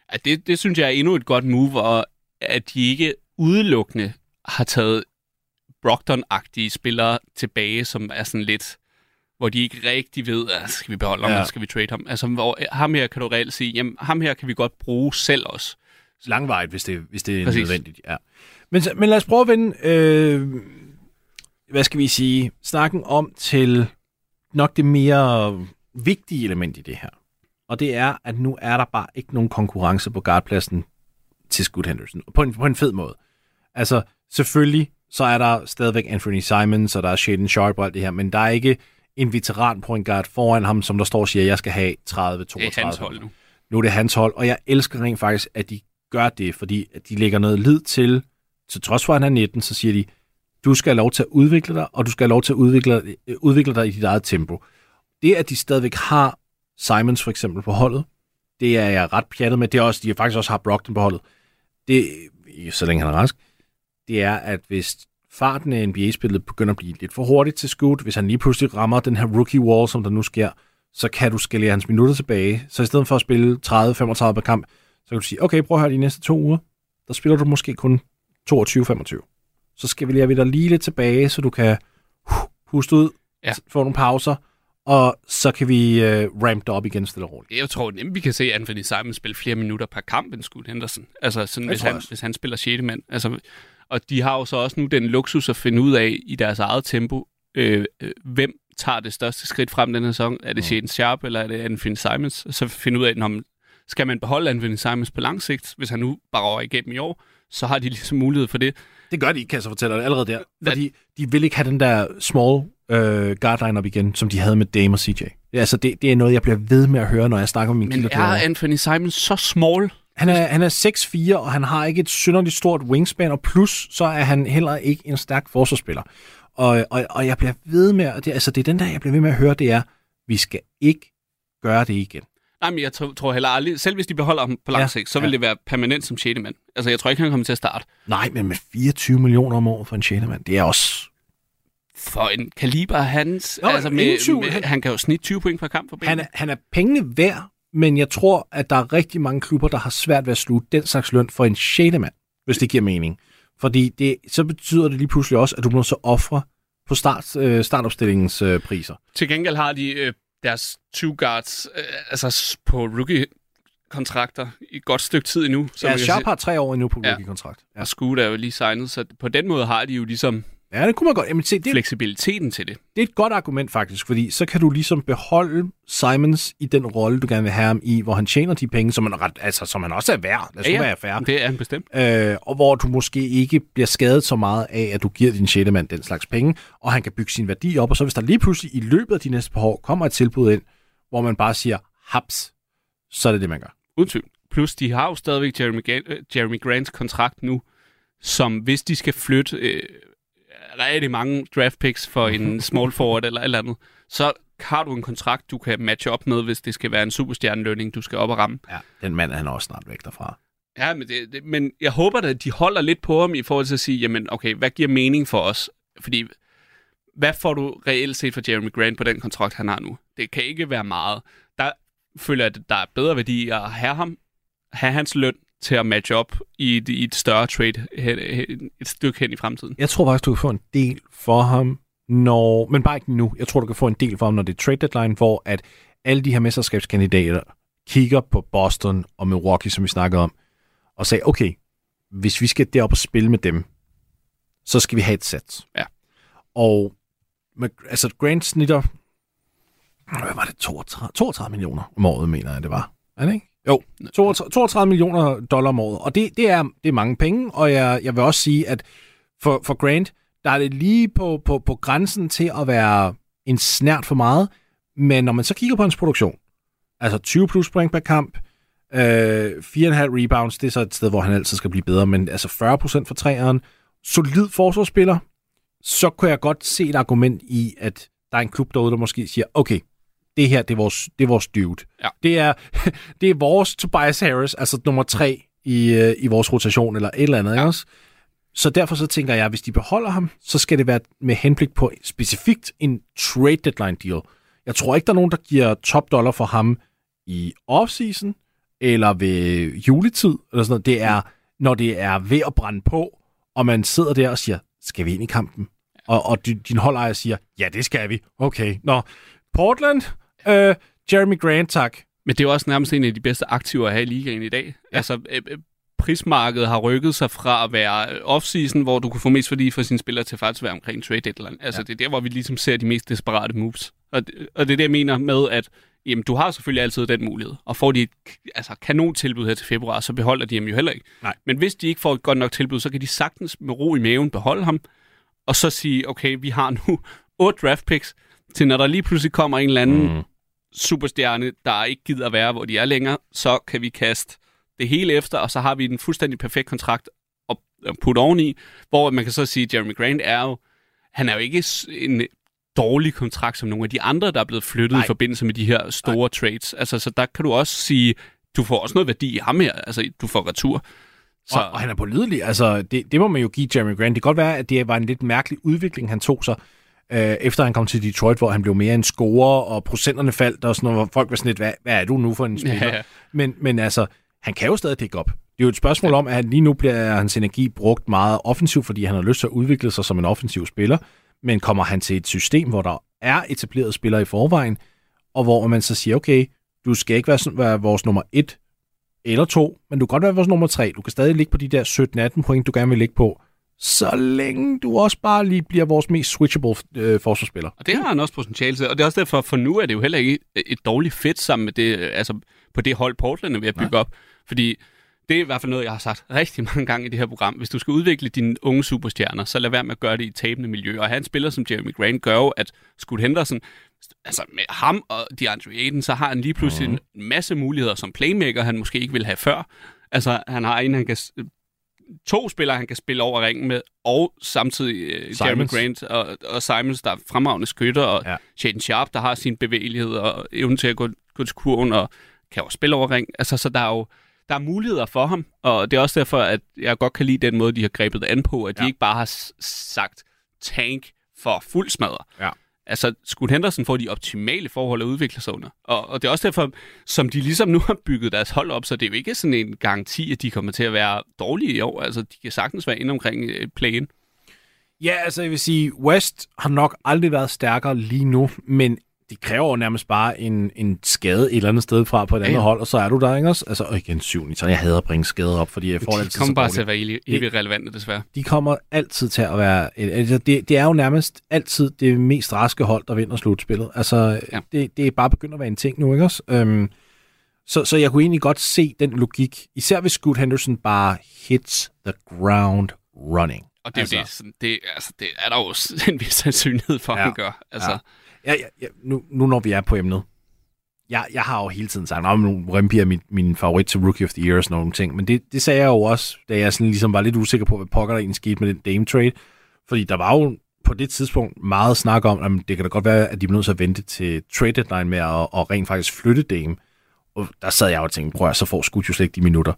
at det, det synes jeg er endnu et godt move, og at de ikke udelukkende har taget Brogdon-agtige spillere tilbage, som er sådan lidt hvor de ikke rigtig ved, at skal vi beholde ham, ja. eller skal vi trade ham. Altså, hvor, ham her kan du reelt sige, jamen, ham her kan vi godt bruge selv også. Langvejt, hvis det, hvis det er Præcis. nødvendigt, ja. Men, men lad os prøve at vende, øh, hvad skal vi sige, snakken om til nok det mere vigtige element i det her. Og det er, at nu er der bare ikke nogen konkurrence på guardpladsen til Scoot Henderson. På en, på en fed måde. Altså, selvfølgelig, så er der stadigvæk Anthony Simons, og der er Shaden Sharp og alt det her, men der er ikke en veteran point guard foran ham, som der står og siger, at jeg skal have 30, 32. Det er hans hold nu. Nu er det hans hold, og jeg elsker rent faktisk, at de gør det, fordi at de lægger noget lid til, til trods for, at han er 19, så siger de, du skal have lov til at udvikle dig, og du skal have lov til at udvikle, udvikle dig i dit eget tempo. Det, at de stadigvæk har Simons for eksempel på holdet, det er jeg ret pjattet med. Det er også, de faktisk også har Brockton på holdet. Det, så længe han er rask, det er, at hvis farten af NBA-spillet begynder at blive lidt for hurtigt til Scoot. Hvis han lige pludselig rammer den her rookie wall, som der nu sker, så kan du skalere hans minutter tilbage. Så i stedet for at spille 30-35 per kamp, så kan du sige, okay, prøv at høre de næste to uger, der spiller du måske kun 22-25. Så skal vi lære dig lige lidt tilbage, så du kan puste ud, ja. få nogle pauser, og så kan vi uh, ramp det op igen stille og roligt. Jeg tror nemt, vi kan se Anthony Simon spille flere minutter per kamp end Scoot Henderson. Altså, sådan, hvis, han, hvis han spiller 6. mand. Altså, og de har jo så også nu den luksus at finde ud af i deres eget tempo, øh, øh, hvem tager det største skridt frem den her sæson. Er det Shaden Sharp, eller er det Anthony Simons? Så finde ud af, om skal man beholde Anthony Simons på lang sigt, hvis han nu bare over igennem i år, så har de ligesom mulighed for det. Det gør de ikke, kan jeg så fortælle dig allerede der. Fordi de vil ikke have den der small øh, guard line op igen, som de havde med Dame og CJ. Altså, det, det er noget, jeg bliver ved med at høre, når jeg snakker med min Men er Anthony Simon så small? Han er, han er 6'4, og han har ikke et synderligt stort wingspan, og plus så er han heller ikke en stærk forsvarsspiller. Og, og, og jeg bliver ved med, at det, altså det er den der, jeg bliver ved med at høre, det er, vi skal ikke gøre det igen. Nej, men jeg tror, heller aldrig, selv hvis de beholder ham på lang ja, sigt, så vil ja. det være permanent som 6. mand. Altså, jeg tror ikke, han kommer til at starte. Nej, men med 24 millioner om året for en 6. mand, det er også... For en kaliber hans, Nå, altså med, med, han kan jo snit 20 point per kamp for han er, han er pengene værd, men jeg tror, at der er rigtig mange klubber, der har svært ved at slutte den slags løn for en 6. mand, hvis det giver mening. Fordi det, så betyder det lige pludselig også, at du må så ofre på start, øh, startopstillingens øh, priser. Til gengæld har de øh, deres two guards øh, altså på rookie kontrakter i et godt stykke tid endnu. Så ja, Sharp har tre år endnu på rookie-kontrakt. Ja. Og Scoot er jo lige signet, så på den måde har de jo ligesom Ja, det kunne man godt. Jamen, se, det, fleksibiliteten til det. Det er et godt argument faktisk, fordi så kan du ligesom beholde Simons i den rolle, du gerne vil have ham i, hvor han tjener de penge, som man, ret, altså, som man også er værd. Lad os ja, ja. være færre. Det er han bestemt. Øh, og hvor du måske ikke bliver skadet så meget af, at du giver din sjette mand den slags penge, og han kan bygge sin værdi op, og så hvis der lige pludselig i løbet af de næste par år kommer et tilbud ind, hvor man bare siger, haps, så er det det, man gør. Uden. Plus, de har jo stadigvæk Jeremy, Jeremy Grants kontrakt nu, som hvis de skal flytte øh, rigtig mange draft picks for en small forward eller eller andet, så har du en kontrakt, du kan matche op med, hvis det skal være en superstjernelønning, du skal op og ramme. Ja, den mand er han også snart væk derfra. Ja, men, det, det, men jeg håber at de holder lidt på ham i forhold til at sige, jamen okay, hvad giver mening for os? Fordi, hvad får du reelt set for Jeremy Grant på den kontrakt, han har nu? Det kan ikke være meget. Der føler jeg, at der er bedre værdi at have ham, have hans løn, til at matche op i et, i et større trade et stykke hen i fremtiden. Jeg tror faktisk, du kan få en del for ham, når, men bare ikke nu. Jeg tror, du kan få en del for ham, når det er trade deadline, hvor at alle de her mesterskabskandidater kigger på Boston og Milwaukee, som vi snakkede om, og sagde, okay, hvis vi skal derop og spille med dem, så skal vi have et sæt. Ja. Og med, altså Grant snitter, hvad var det, 32, 32 millioner om året, mener jeg, det var. Er det ikke? Jo, 32, 32 millioner dollar om året, og det, det, er, det er mange penge, og jeg, jeg vil også sige, at for, for Grant, der er det lige på, på, på grænsen til at være en snært for meget, men når man så kigger på hans produktion, altså 20 plus point per kamp, øh, 4,5 rebounds, det er så et sted, hvor han altid skal blive bedre, men altså 40% for træeren, solid forsvarsspiller, så kunne jeg godt se et argument i, at der er en klub derude, der måske siger, okay, det her, det er vores, det er vores dude. Ja. Det, er, det er vores Tobias Harris, altså nummer tre i, øh, i vores rotation, eller et eller andet, ja. også? Så derfor så tænker jeg, at hvis de beholder ham, så skal det være med henblik på specifikt en trade deadline deal. Jeg tror ikke, der er nogen, der giver top dollar for ham i offseason, eller ved juletid, eller sådan noget. Det er, når det er ved at brænde på, og man sidder der og siger, skal vi ind i kampen? Og, og din holdejer siger, ja, det skal vi. Okay, nå. Portland, Øh, Jeremy Grant, tak. Men det er jo også nærmest en af de bedste aktiver at have i ligaen i dag. Ja. Altså, øh, øh, prismarkedet har rykket sig fra at være øh, off-season, hvor du kunne få mest værdi for sine spillere, til faktisk at være omkring trade deadline. Altså, ja. det er der, hvor vi ligesom ser de mest desperate moves. Og det, og det er det, jeg mener med, at jamen, du har selvfølgelig altid den mulighed. Og får de et altså, kanon tilbud her til februar, så beholder de ham jo heller ikke. Nej. Men hvis de ikke får et godt nok tilbud, så kan de sagtens med ro i maven beholde ham, og så sige, okay, vi har nu otte draft picks, til når der lige pludselig kommer en eller anden mm. superstjerne, der ikke gider at være, hvor de er længere, så kan vi kaste det hele efter, og så har vi en fuldstændig perfekt kontrakt at putte oveni, hvor man kan så sige, at Jeremy Grant er jo, han er jo ikke en dårlig kontrakt som nogle af de andre, der er blevet flyttet Nej. i forbindelse med de her store Nej. trades. Altså, så der kan du også sige, du får også noget værdi i ham her, altså du får retur. Så... Og, og han er pålidelig, altså det, det må man jo give Jeremy Grant. Det kan godt være, at det var en lidt mærkelig udvikling, han tog sig, øh, efter han kom til Detroit, hvor han blev mere en scorer, og procenterne faldt, og sådan noget, hvor folk var sådan lidt, hvad, hvad er du nu for en spiller? Ja, ja. Men, men altså, han kan jo stadig pick op. Det er jo et spørgsmål om, at lige nu bliver hans energi brugt meget offensivt, fordi han har lyst til at udvikle sig som en offensiv spiller, men kommer han til et system, hvor der er etableret spillere i forvejen, og hvor man så siger, okay, du skal ikke være, sådan, være vores nummer et eller to, men du kan godt være vores nummer tre. Du kan stadig ligge på de der 17-18 point, du gerne vil ligge på, så længe du også bare lige bliver vores mest switchable øh, forsvarsspiller. Og det har han også potentiale til, og det er også derfor, for nu er det jo heller ikke et dårligt fedt sammen med det, altså på det hold Portland er ved at bygge ja. op. Fordi det er i hvert fald noget, jeg har sagt rigtig mange gange i det her program. Hvis du skal udvikle dine unge superstjerner, så lad være med at gøre det i tabende miljø. Og han spiller som Jeremy Grant gør jo, at Scoot Henderson, altså med ham og DeAndre Ayton, så har han lige pludselig mm. en masse muligheder som playmaker, han måske ikke ville have før. Altså, han har en, han kan to spillere, han kan spille over ringen med, og samtidig uh, Jeremy Grant og, og Simons, der er fremragende skytter, og ja. Shaden Sharp, der har sin bevægelighed og evnen til at gå, gå til kurven, og kan også spille over ring. Altså, så der er jo der er muligheder for ham, og det er også derfor, at jeg godt kan lide den måde, de har grebet an på, at de ja. ikke bare har sagt tank for fuld smadre. Ja. Altså, Scoot Henderson får de optimale forhold at udvikle sig under. Og, og det er også derfor, som de ligesom nu har bygget deres hold op, så det er jo ikke sådan en garanti, at de kommer til at være dårlige i år. Altså, de kan sagtens være inde omkring øh, planen. Ja, altså jeg vil sige, West har nok aldrig været stærkere lige nu, men det kræver nærmest bare en, en skade et eller andet sted fra på et andet ja, hold, og så er du der, ikke også? Altså, og igen, syv så jeg hader at bringe skader op, fordi jeg får de altid kommer bare til at være evigt relevante, desværre. De kommer altid til at være... Altså, det, det er jo nærmest altid det mest raske hold, der vinder slutspillet. Altså, ja. det, det er bare begyndt at være en ting nu, ikke også? Øhm, så, så jeg kunne egentlig godt se den logik, især hvis Scoot Henderson bare hits the ground running. Og det er altså, det, det, altså, det er der jo en vis sandsynlighed for, at ja, han gør. Altså, ja. Ja, ja. Nu, nu når vi er på emnet. Jeg, jeg har jo hele tiden sagt, at Rempi er min, min favorit til Rookie of the Year og sådan nogle ting. Men det, det sagde jeg jo også, da jeg sådan ligesom var lidt usikker på, hvad pokker der egentlig skete med den Dame trade. Fordi der var jo på det tidspunkt meget snak om, at det kan da godt være, at de bliver nødt til at vente til trade deadline med at, og rent faktisk flytte Dame. Og der sad jeg og tænkte, prøv at så får Scoot jo slet ikke de minutter.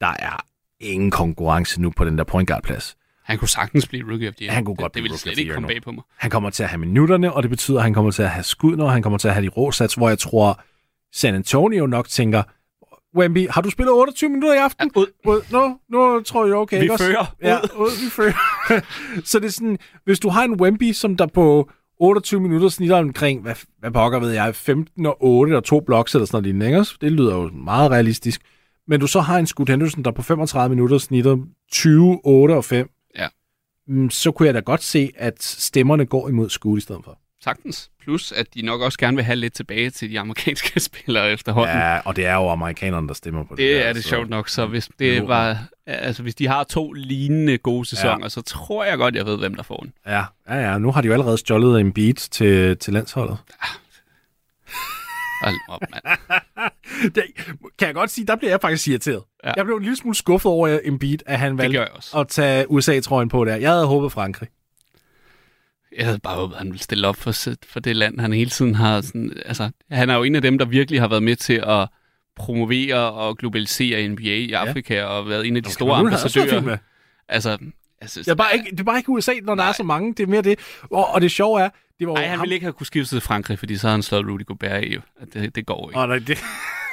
Der er ingen konkurrence nu på den der point guard plads. Han kunne sagtens blive rookie of the year. Han kunne godt det, det ville slet ikke komme bag på mig. Han kommer til at have minutterne, og det betyder, at han kommer til at have skuddene, og han kommer til at have de råsats, hvor jeg tror, San Antonio nok tænker, Wemby, har du spillet 28 minutter i aften? Ja, ud. ud. Nu, nu tror jeg, okay. Vi fører. Ja, ud, vi fører. så det er sådan, hvis du har en Wemby, som der på 28 minutter snitter omkring, hvad, hvad pokker ved jeg, 15 og 8 og to blocks eller sådan noget lignende, Det lyder jo meget realistisk. Men du så har en Scoot Henderson, der på 35 minutter snitter 20, 8 og 5, Mm, så kunne jeg da godt se, at stemmerne går imod Scoot i stedet for. Sagtens. Plus, at de nok også gerne vil have lidt tilbage til de amerikanske spillere efterhånden. Ja, og det er jo amerikanerne, der stemmer på det. Det der, er det så... sjovt nok. Så hvis det var, altså hvis de har to lignende gode sæsoner, ja. så tror jeg godt, jeg ved, hvem der får den. Ja, ja, ja. Nu har de jo allerede stjålet en beat til, til landsholdet. Ja, Hold op, mand. det, kan jeg godt sige, der bliver jeg faktisk irriteret. Ja. Jeg blev en lille smule skuffet over Embiid, at han valgte at tage USA-trøjen på der. Jeg havde håbet Frankrig. Jeg havde bare håbet, at han ville stille op for, for det land, han hele tiden har... Sådan, altså, han er jo en af dem, der virkelig har været med til at promovere og globalisere NBA i Afrika, ja. og været en af de okay, store ambassadører. Altså, Altså, det, er bare ikke, det er bare ikke USA, når nej. der er så mange. Det er mere det. Og, og det sjove er... Det var Nej, han ham... ville ikke have kunne skifte til Frankrig, fordi så havde han slået Rudy Gobert i. Det, det går ikke. Oh, nej, det...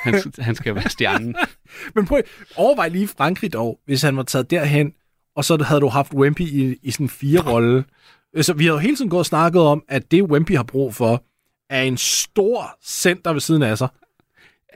han, han skal være stjernen. Men prøv overvej lige Frankrig dog, hvis han var taget derhen, og så havde du haft Wemby i, i sådan fire rolle. Så vi har jo hele tiden gået og snakket om, at det Wemby har brug for, er en stor center ved siden af sig.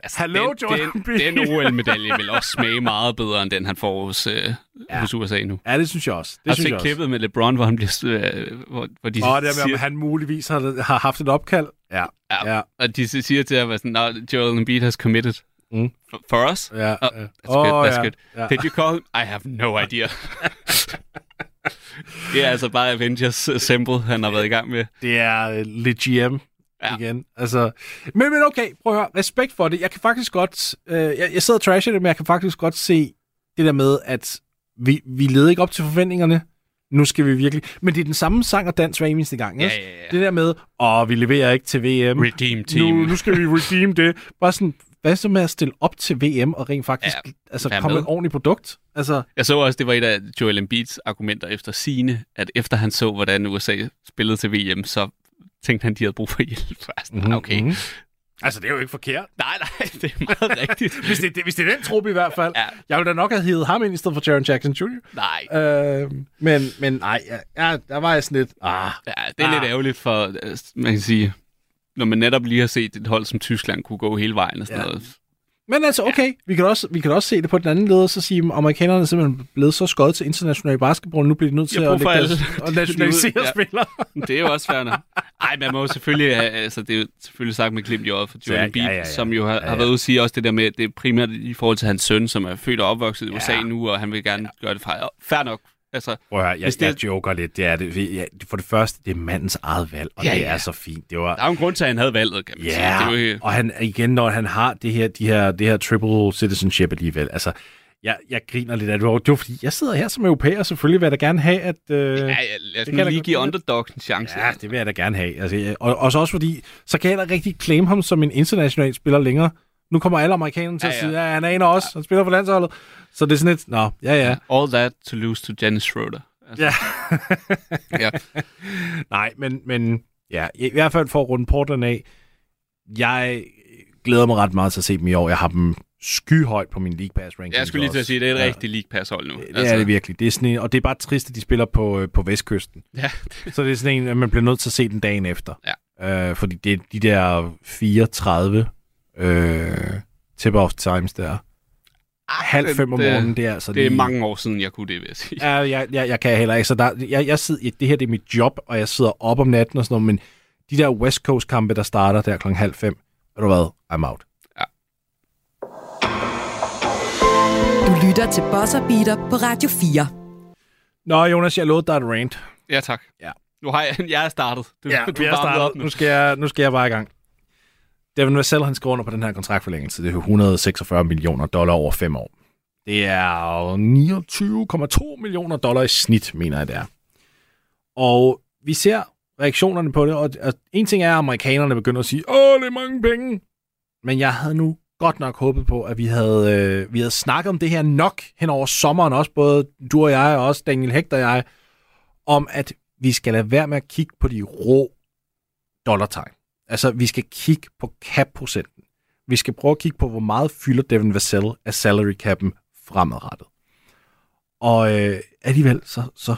Altså, Hello, den, Jordan den, den OL-medalje vil også smage meget bedre, end den han får hos, øh, ja. hos USA nu. Ja, det synes jeg også. Det har du set klippet med LeBron, hvor han bliver... Øh, hvor, hvor de Åh, det er med, at han muligvis har, har haft et opkald. Ja. ja. ja. Og de siger til ham, sådan, no, Joel Embiid has committed. Mm. For, for us? Ja. Oh, that's oh, good, that's ja. good. Ja. Did you call him? I have no idea. det er altså bare Avengers symbol, han har været i gang med. Det er uh, legit ja. igen. Altså, men, men okay, prøv at høre. Respekt for det. Jeg kan faktisk godt... Øh, jeg, jeg sidder og trasher det, men jeg kan faktisk godt se det der med, at vi, vi leder ikke op til forventningerne. Nu skal vi virkelig... Men det er den samme sang og dans hver eneste gang. Ja, ja, ja. Det der med, åh, vi leverer ikke til VM. Redeem team. Nu, nu skal vi redeem det. Bare sådan, hvad så med at stille op til VM og rent faktisk ja, altså, komme med et ordentligt produkt? Altså... Jeg så også, det var et af Joel Embiids argumenter efter sine, at efter han så, hvordan USA spillede til VM, så tænkte han, de havde brug for hjælp. Mm-hmm. Okay. Mm-hmm. Altså, det er jo ikke forkert. Nej, nej, det er meget rigtigt. hvis, det, det, hvis det er den trup i hvert fald. Ja. Jeg ville da nok have hivet ham ind i stedet for Jaron Jackson Jr. Nej. Øh, men, men nej, ja, der var jeg sådan lidt... Ah, ja, det er ah. lidt ærgerligt for, øh, man kan sige, når man netop lige har set et hold som Tyskland kunne gå hele vejen og sådan ja. noget. Men altså, okay, ja. vi, kan også, vi kan også se det på den anden led, og så sige, at amerikanerne er simpelthen blevet så skåret til international basketball, nu bliver de nødt til at, lægge deres, at nationalisere ja. spillere. det er jo også færdigt. Nej, man må jo selvfølgelig, altså det er jo selvfølgelig sagt med glimt i øjet for Jordan ja, ja, ja, ja. som jo har, ja, ja. har været ude at sige også det der med, at det er primært i forhold til hans søn, som er født og opvokset i USA ja. nu, og han vil gerne ja. gøre det fra. Fair nok, Altså, Prøv at høre, jeg, det... jeg joker lidt. Det er det. Ja, for det første, det er mandens eget valg, og ja, det er så fint. Det var... Der er jo en grund til, at han havde valget, kan man ja, sige. Det er jo... og han, igen, når han har det her, de her, det her triple citizenship alligevel, altså, jeg, jeg griner lidt af det. Det var fordi, jeg sidder her som europæer, selvfølgelig vil jeg da gerne have, at... Øh, ja, lad os lige give underdogs en chance. Ja, det vil jeg da gerne have. Altså, og, og så også fordi, så kan jeg da rigtig claim ham som en international spiller længere. Nu kommer alle amerikanerne til ja, ja. at sige, ja, han er en af os, han spiller for landsholdet. Så det er sådan et, nå, ja, ja. All that to lose to Dennis Schroeder. Altså. Ja. ja. Nej, men, men ja, i hvert fald for at runde Portland af, jeg glæder mig ret meget til at se dem i år. Jeg har dem skyhøjt på min League Pass ranking. Jeg skulle lige til at sige, at det er et ja. rigtigt League Pass hold nu. Det altså. er det virkelig. Det er sådan en, og det er bare trist, at de spiller på, øh, på vestkysten. Ja. så det er sådan en, at man bliver nødt til at se den dagen efter. Ja. Øh, fordi det er de der 34 øh, tip-off times der. Halv fem om morgenen, det er altså Det er lige... mange år siden, jeg kunne det, vil jeg sige. Ja, jeg, jeg, jeg kan heller ikke. Så der, jeg, jeg sidder, det her det er mit job, og jeg sidder op om natten og sådan noget, men de der West Coast-kampe, der starter der klokken halv fem, ved du hvad, I'm out. Ja. Du lytter til Bosser Beater på Radio 4. Nå, Jonas, jeg lovede dig et rant. Ja, tak. Ja. Nu har jeg, jeg er startet. Du, ja, du er startet. Op nu. Nu, skal jeg, nu skal jeg bare i gang. Devin Vassell, han skriver under på den her kontraktforlængelse. Det er 146 millioner dollar over fem år. Det er 29,2 millioner dollar i snit, mener jeg det er. Og vi ser reaktionerne på det, og, en ting er, at amerikanerne begynder at sige, åh, det er mange penge. Men jeg havde nu godt nok håbet på, at vi havde, øh, vi havde snakket om det her nok hen over sommeren, også både du og jeg, og også Daniel Hægt og jeg, om at vi skal lade være med at kigge på de rå dollartegn. Altså, vi skal kigge på cap-procenten. Vi skal prøve at kigge på, hvor meget fylder Devin Vassell af salary cap'en fremadrettet. Og øh, alligevel, så, så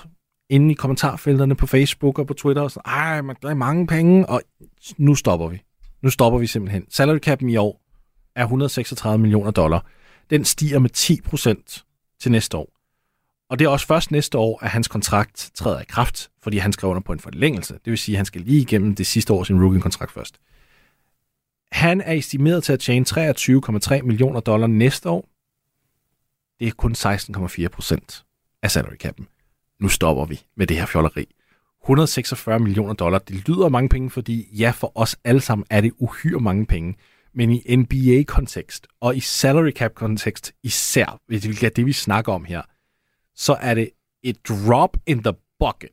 inde i kommentarfelterne på Facebook og på Twitter, og så, ej, man, der er mange penge, og nu stopper vi. Nu stopper vi simpelthen. Salary cap'en i år er 136 millioner dollar. Den stiger med 10 procent til næste år. Og det er også først næste år, at hans kontrakt træder i kraft, fordi han skriver under på en forlængelse. Det vil sige, at han skal lige igennem det sidste år sin rookie-kontrakt først. Han er estimeret til at tjene 23,3 millioner dollar næste år. Det er kun 16,4 procent af salary cap'en. Nu stopper vi med det her fjolleri. 146 millioner dollar, det lyder mange penge, fordi ja, for os alle sammen er det uhyre mange penge. Men i NBA-kontekst, og i salary cap-kontekst især, hvilket er det, vi snakker om her, så er det et drop in the bucket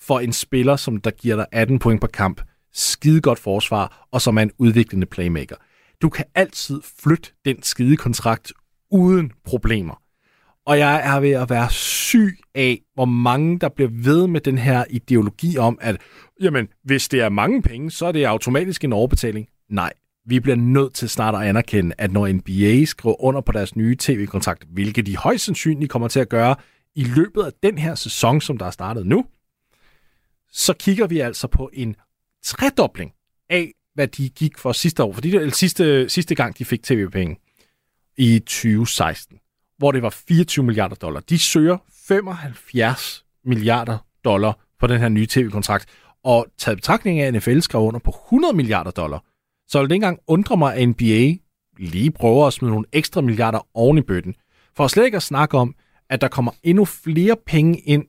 for en spiller, som der giver dig 18 point per kamp, skide godt forsvar, og som er en udviklende playmaker. Du kan altid flytte den skide kontrakt uden problemer. Og jeg er ved at være syg af, hvor mange der bliver ved med den her ideologi om, at jamen, hvis det er mange penge, så er det automatisk en overbetaling. Nej, vi bliver nødt til snart at anerkende, at når NBA skriver under på deres nye tv-kontrakt, hvilket de højst sandsynligt kommer til at gøre i løbet af den her sæson, som der er startet nu, så kigger vi altså på en tredobling af, hvad de gik for sidste år. Fordi det var sidste, sidste gang, de fik tv-penge i 2016, hvor det var 24 milliarder dollar. De søger 75 milliarder dollar på den her nye tv-kontrakt, og taget betragtning af, at NFL skrev under på 100 milliarder dollar, så vil det ikke engang undre mig, at NBA lige prøver at smide nogle ekstra milliarder oven i bøtten. For at slet ikke at snakke om, at der kommer endnu flere penge ind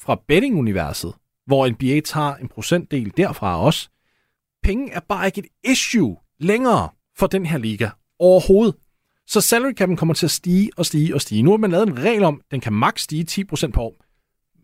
fra bettinguniverset, hvor NBA tager en procentdel derfra også. Penge er bare ikke et issue længere for den her liga overhovedet. Så salary cap'en kommer til at stige og stige og stige. Nu har man lavet en regel om, at den kan maks stige 10% på år.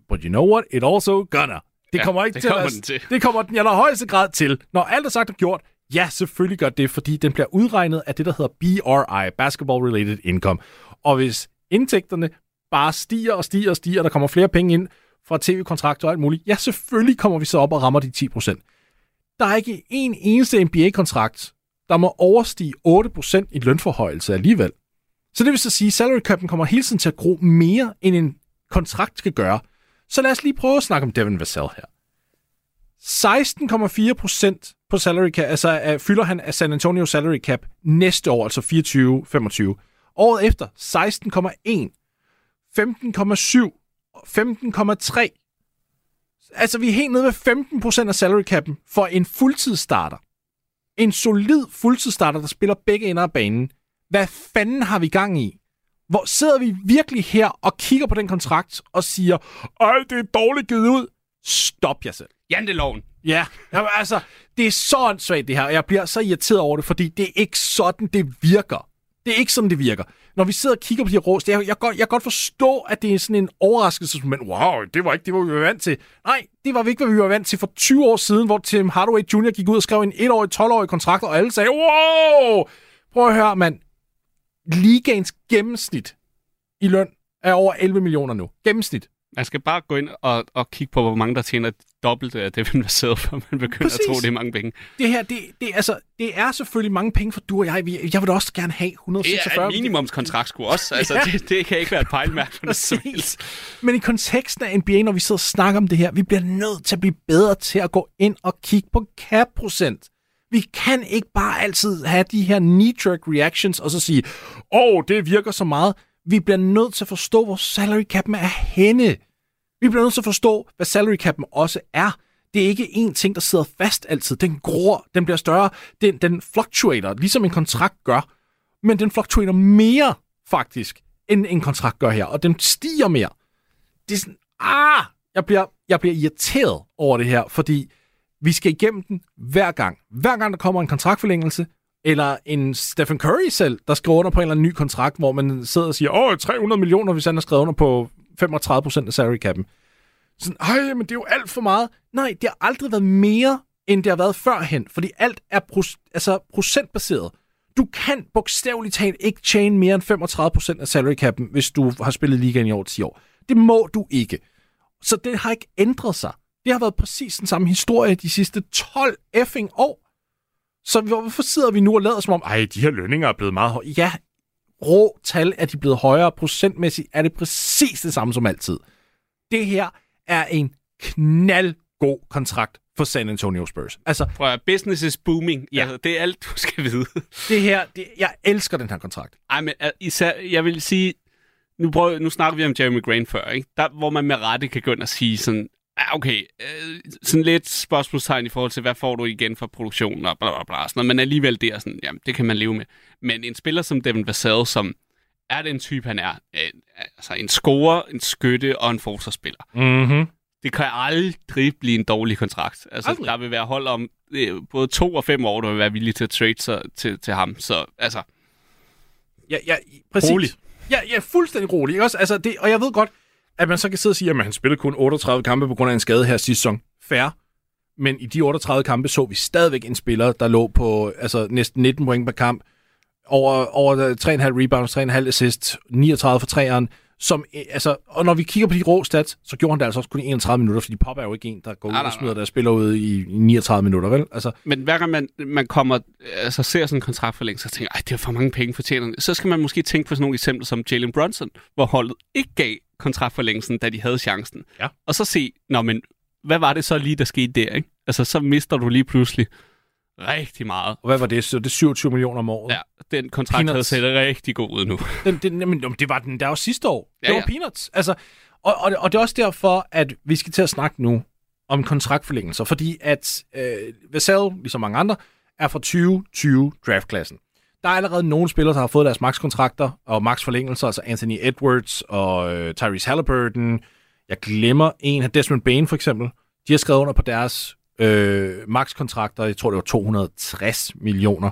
But you know what? It also gonna. Det kommer ikke det til, kommer at, den til. Det kommer den i allerhøjeste grad til. Når alt er sagt og gjort, ja, selvfølgelig gør det, fordi den bliver udregnet af det, der hedder BRI, Basketball Related Income. Og hvis indtægterne bare stiger og stiger og stiger, og der kommer flere penge ind fra tv-kontrakter og alt muligt, ja, selvfølgelig kommer vi så op og rammer de 10%. Der er ikke en eneste NBA-kontrakt, der må overstige 8% i lønforhøjelse alligevel. Så det vil så sige, at salary cap'en kommer hele tiden til at gro mere, end en kontrakt skal gøre. Så lad os lige prøve at snakke om Devin Vassell her. 16,4% på salary cap, altså uh, fylder han af San Antonio salary cap næste år, altså 24-25. Året efter 16,1. 15,7, 15,3. Altså, vi er helt nede ved 15% af salary cap'en for en fuldtidsstarter. En solid fuldtidsstarter, der spiller begge ender af banen. Hvad fanden har vi gang i? Hvor sidder vi virkelig her og kigger på den kontrakt og siger, ej, det er dårligt givet ud. Stop jer selv. Janteloven. Ja, jamen, altså, det er så åndssvagt det her, og jeg bliver så irriteret over det, fordi det er ikke sådan, det virker. Det er ikke sådan, det virker. Når vi sidder og kigger på de her rås, det er, jeg, jeg, godt, jeg kan godt forstå, at det er sådan en overraskelse, men Wow, det var ikke det, vi var vant til. Nej, det var ikke, hvad vi var vant til for 20 år siden, hvor Tim Hardaway Jr. gik ud og skrev en 1-årig, 12-årig kontrakt, og alle sagde, wow! Prøv at høre, mand. Ligaens gennemsnit i løn er over 11 millioner nu. Gennemsnit. Man skal bare gå ind og, og kigge på, hvor mange der tjener dobbelt af det, man sidder for, man begynder Præcis. at tro, det er mange penge. Det her, det, det, altså, det er selvfølgelig mange penge for du og jeg. Jeg vil da også gerne have 146. Det er minimumskontrakt skulle også. Altså, ja. det, det, kan ikke være et pejlmærke for noget Men i konteksten af NBA, når vi sidder og snakker om det her, vi bliver nødt til at blive bedre til at gå ind og kigge på cap-procent. Vi kan ikke bare altid have de her knee-jerk reactions og så sige, åh, oh, det virker så meget. Vi bliver nødt til at forstå, hvor salary cap'en er henne. Vi bliver nødt til at forstå, hvad salary cap'en også er. Det er ikke én ting, der sidder fast altid. Den gror, den bliver større, den, den fluctuater, ligesom en kontrakt gør. Men den fluctuater mere, faktisk, end en kontrakt gør her. Og den stiger mere. Det er sådan, ah, jeg bliver, jeg bliver irriteret over det her, fordi vi skal igennem den hver gang. Hver gang der kommer en kontraktforlængelse, eller en Stephen Curry selv, der skriver under på en eller anden ny kontrakt, hvor man sidder og siger, åh, 300 millioner, hvis han har skrevet under på 35% af salary cap'en. Sådan, ej, men det er jo alt for meget. Nej, det har aldrig været mere, end det har været førhen, fordi alt er pro- altså procentbaseret. Du kan bogstaveligt talt ikke tjene mere end 35% af salary cap'en, hvis du har spillet ligaen i over 10 år. Det må du ikke. Så det har ikke ændret sig. Det har været præcis den samme historie de sidste 12 effing år. Så hvorfor sidder vi nu og lader som om, ej, de her lønninger er blevet meget høje? Ja, rå tal er de blevet højere. Procentmæssigt er det præcis det samme som altid. Det her er en knaldgod kontrakt for San Antonio Spurs. Altså, Prøv at, business is booming. Ja. Altså, det er alt, du skal vide. det her, det, jeg elsker den her kontrakt. Ej, men især, jeg vil sige, nu, prøv, nu snakker vi om Jeremy Grant før, ikke? Der, hvor man med rette kan gå ind og sige sådan, okay, øh, sådan lidt spørgsmålstegn i forhold til, hvad får du igen for produktionen og bla bla bla, sådan noget, men alligevel det er sådan, jamen, det kan man leve med. Men en spiller som Devin Vassell, som er den type, han er, øh, altså en scorer, en skytte og en forsvarsspiller. Mm-hmm. Det kan aldrig blive en dårlig kontrakt. Altså, aldrig. der vil være hold om øh, både to og fem år, der vil være villige til at trade sig til, til ham. Så altså... Ja, ja, præcis. Rolig. Ja, ja, fuldstændig rolig. Også, altså, det, og jeg ved godt, at man så kan sidde og sige, at han spillede kun 38 kampe på grund af en skade her sidste sæson. Fair. Men i de 38 kampe så vi stadigvæk en spiller, der lå på altså, næsten 19 point per kamp, over, over 3,5 rebounds, 3,5 assists, 39 for træeren, som, øh, altså, og når vi kigger på de rå stats, så gjorde han det altså også kun i 31 minutter, fordi Pop er jo ikke en, der går ud og smider der spiller ud i, i 39 minutter, vel? Altså. Men hver gang man, man kommer, altså ser sådan en kontraktforlængelse, så tænker, ej, det er for mange penge for tjenerne. Så skal man måske tænke på sådan nogle eksempler som Jalen Brunson, hvor holdet ikke gav kontraktforlængelsen, da de havde chancen. Ja. Og så se, nå men, hvad var det så lige, der skete der, ikke? Altså, så mister du lige pludselig rigtig meget. Og hvad var det? Så det er 27 millioner om året? Ja, den kontrakt peanuts. havde set rigtig god ud nu. Den, den, jamen, det var den der også sidste år. Ja, det var ja. peanuts. Altså, og, og, og det er også derfor, at vi skal til at snakke nu om kontraktforlængelser, fordi at øh, Vassell, ligesom mange andre, er fra 2020 draftklassen. Der er allerede nogle spillere, der har fået deres max-kontrakter og max-forlængelser, altså Anthony Edwards og øh, Tyrese Halliburton. Jeg glemmer en af Desmond Bain for eksempel. De har skrevet under på deres øh, max-kontrakter, jeg tror det var 260 millioner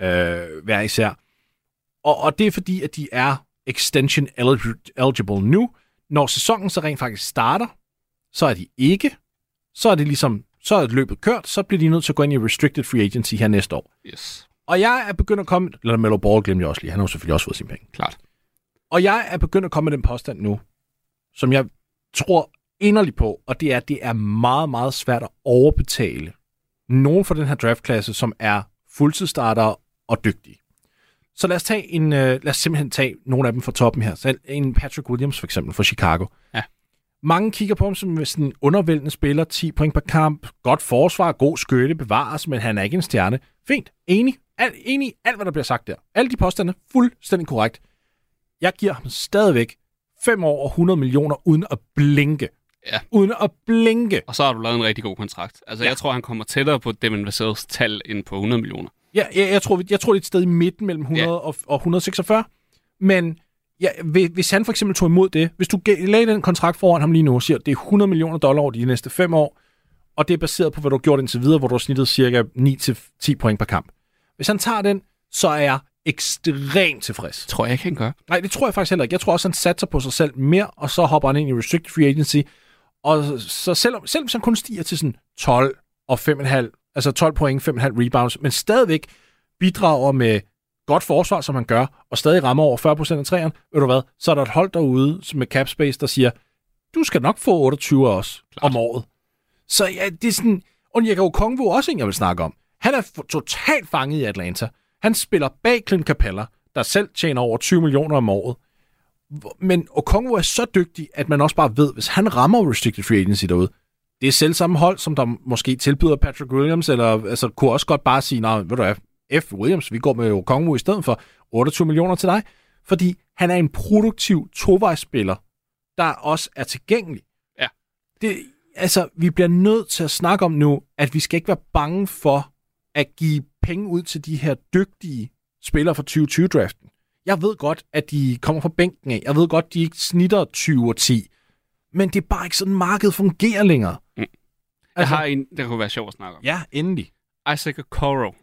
øh, hver især. Og, og det er fordi, at de er extension eligible nu. Når sæsonen så rent faktisk starter, så er de ikke. Så er det ligesom, så er løbet kørt, så bliver de nødt til at gå ind i restricted free agency her næste år. Yes. Og jeg er begyndt at komme... Eller Melo Ball glemte jeg også lige. Han har jo selvfølgelig også fået sin penge. Klart. Og jeg er begyndt at komme med den påstand nu, som jeg tror inderligt på, og det er, at det er meget, meget svært at overbetale nogen for den her draftklasse, som er fuldtidsstarter og dygtige. Så lad os, tage en, uh, lad os simpelthen tage nogle af dem fra toppen her. Så en Patrick Williams for eksempel fra Chicago. Ja. Mange kigger på ham som sådan en undervældende spiller, 10 point per kamp, godt forsvar, god skytte, bevares, men han er ikke en stjerne. Fint, enig. Al, enig i alt, hvad der bliver sagt der. Alle de påstande, fuldstændig korrekt. Jeg giver ham stadigvæk 5 år og 100 millioner uden at blinke. Ja. Uden at blinke. Og så har du lavet en rigtig god kontrakt. Altså, ja. jeg tror, han kommer tættere på Devin Vassell's tal end på 100 millioner. Ja, jeg, jeg, tror, jeg tror, det er et sted i midten mellem 100 ja. og, og 146. Men ja, hvis han for eksempel tog imod det, hvis du lagde den kontrakt foran ham lige nu og siger, at det er 100 millioner dollar over de næste fem år, og det er baseret på, hvad du har gjort indtil videre, hvor du har snittet cirka 9-10 point per kamp. Hvis han tager den, så er jeg ekstremt tilfreds. Tror jeg ikke, han gør. Nej, det tror jeg faktisk heller ikke. Jeg tror også, han satser på sig selv mere, og så hopper han ind i restricted free agency. Og så selvom, selvom han kun stiger til sådan 12 og 5,5, altså 12 point, 5,5 rebounds, men stadigvæk bidrager med godt forsvar, som han gør, og stadig rammer over 40% af træerne, ved du hvad, så er der et hold derude med cap space, der siger, du skal nok få 28 også Klart. om året. Så ja, det er sådan, Onyeka Okongwu også en, jeg vil snakke om. Han er totalt fanget i Atlanta. Han spiller bag Clint Capella, der selv tjener over 20 millioner om året. Men Okongwu er så dygtig, at man også bare ved, hvis han rammer restricted free agency derude, det er selv samme hold, som der måske tilbyder Patrick Williams, eller altså, kunne også godt bare sige, nej, ved du hvad, F. Williams, vi går med Okongwu i stedet for 28 millioner til dig, fordi han er en produktiv tovejsspiller, der også er tilgængelig. Ja. Det, altså, vi bliver nødt til at snakke om nu, at vi skal ikke være bange for at give penge ud til de her dygtige spillere fra 2020-draften. Jeg ved godt, at de kommer fra bænken af. Jeg ved godt, de ikke snitter 20 og 10. Men det er bare ikke sådan, markedet fungerer længere. Mm. Jeg altså, har en, der kunne være sjov at snakke om. Ja, endelig. Isaac Okoro.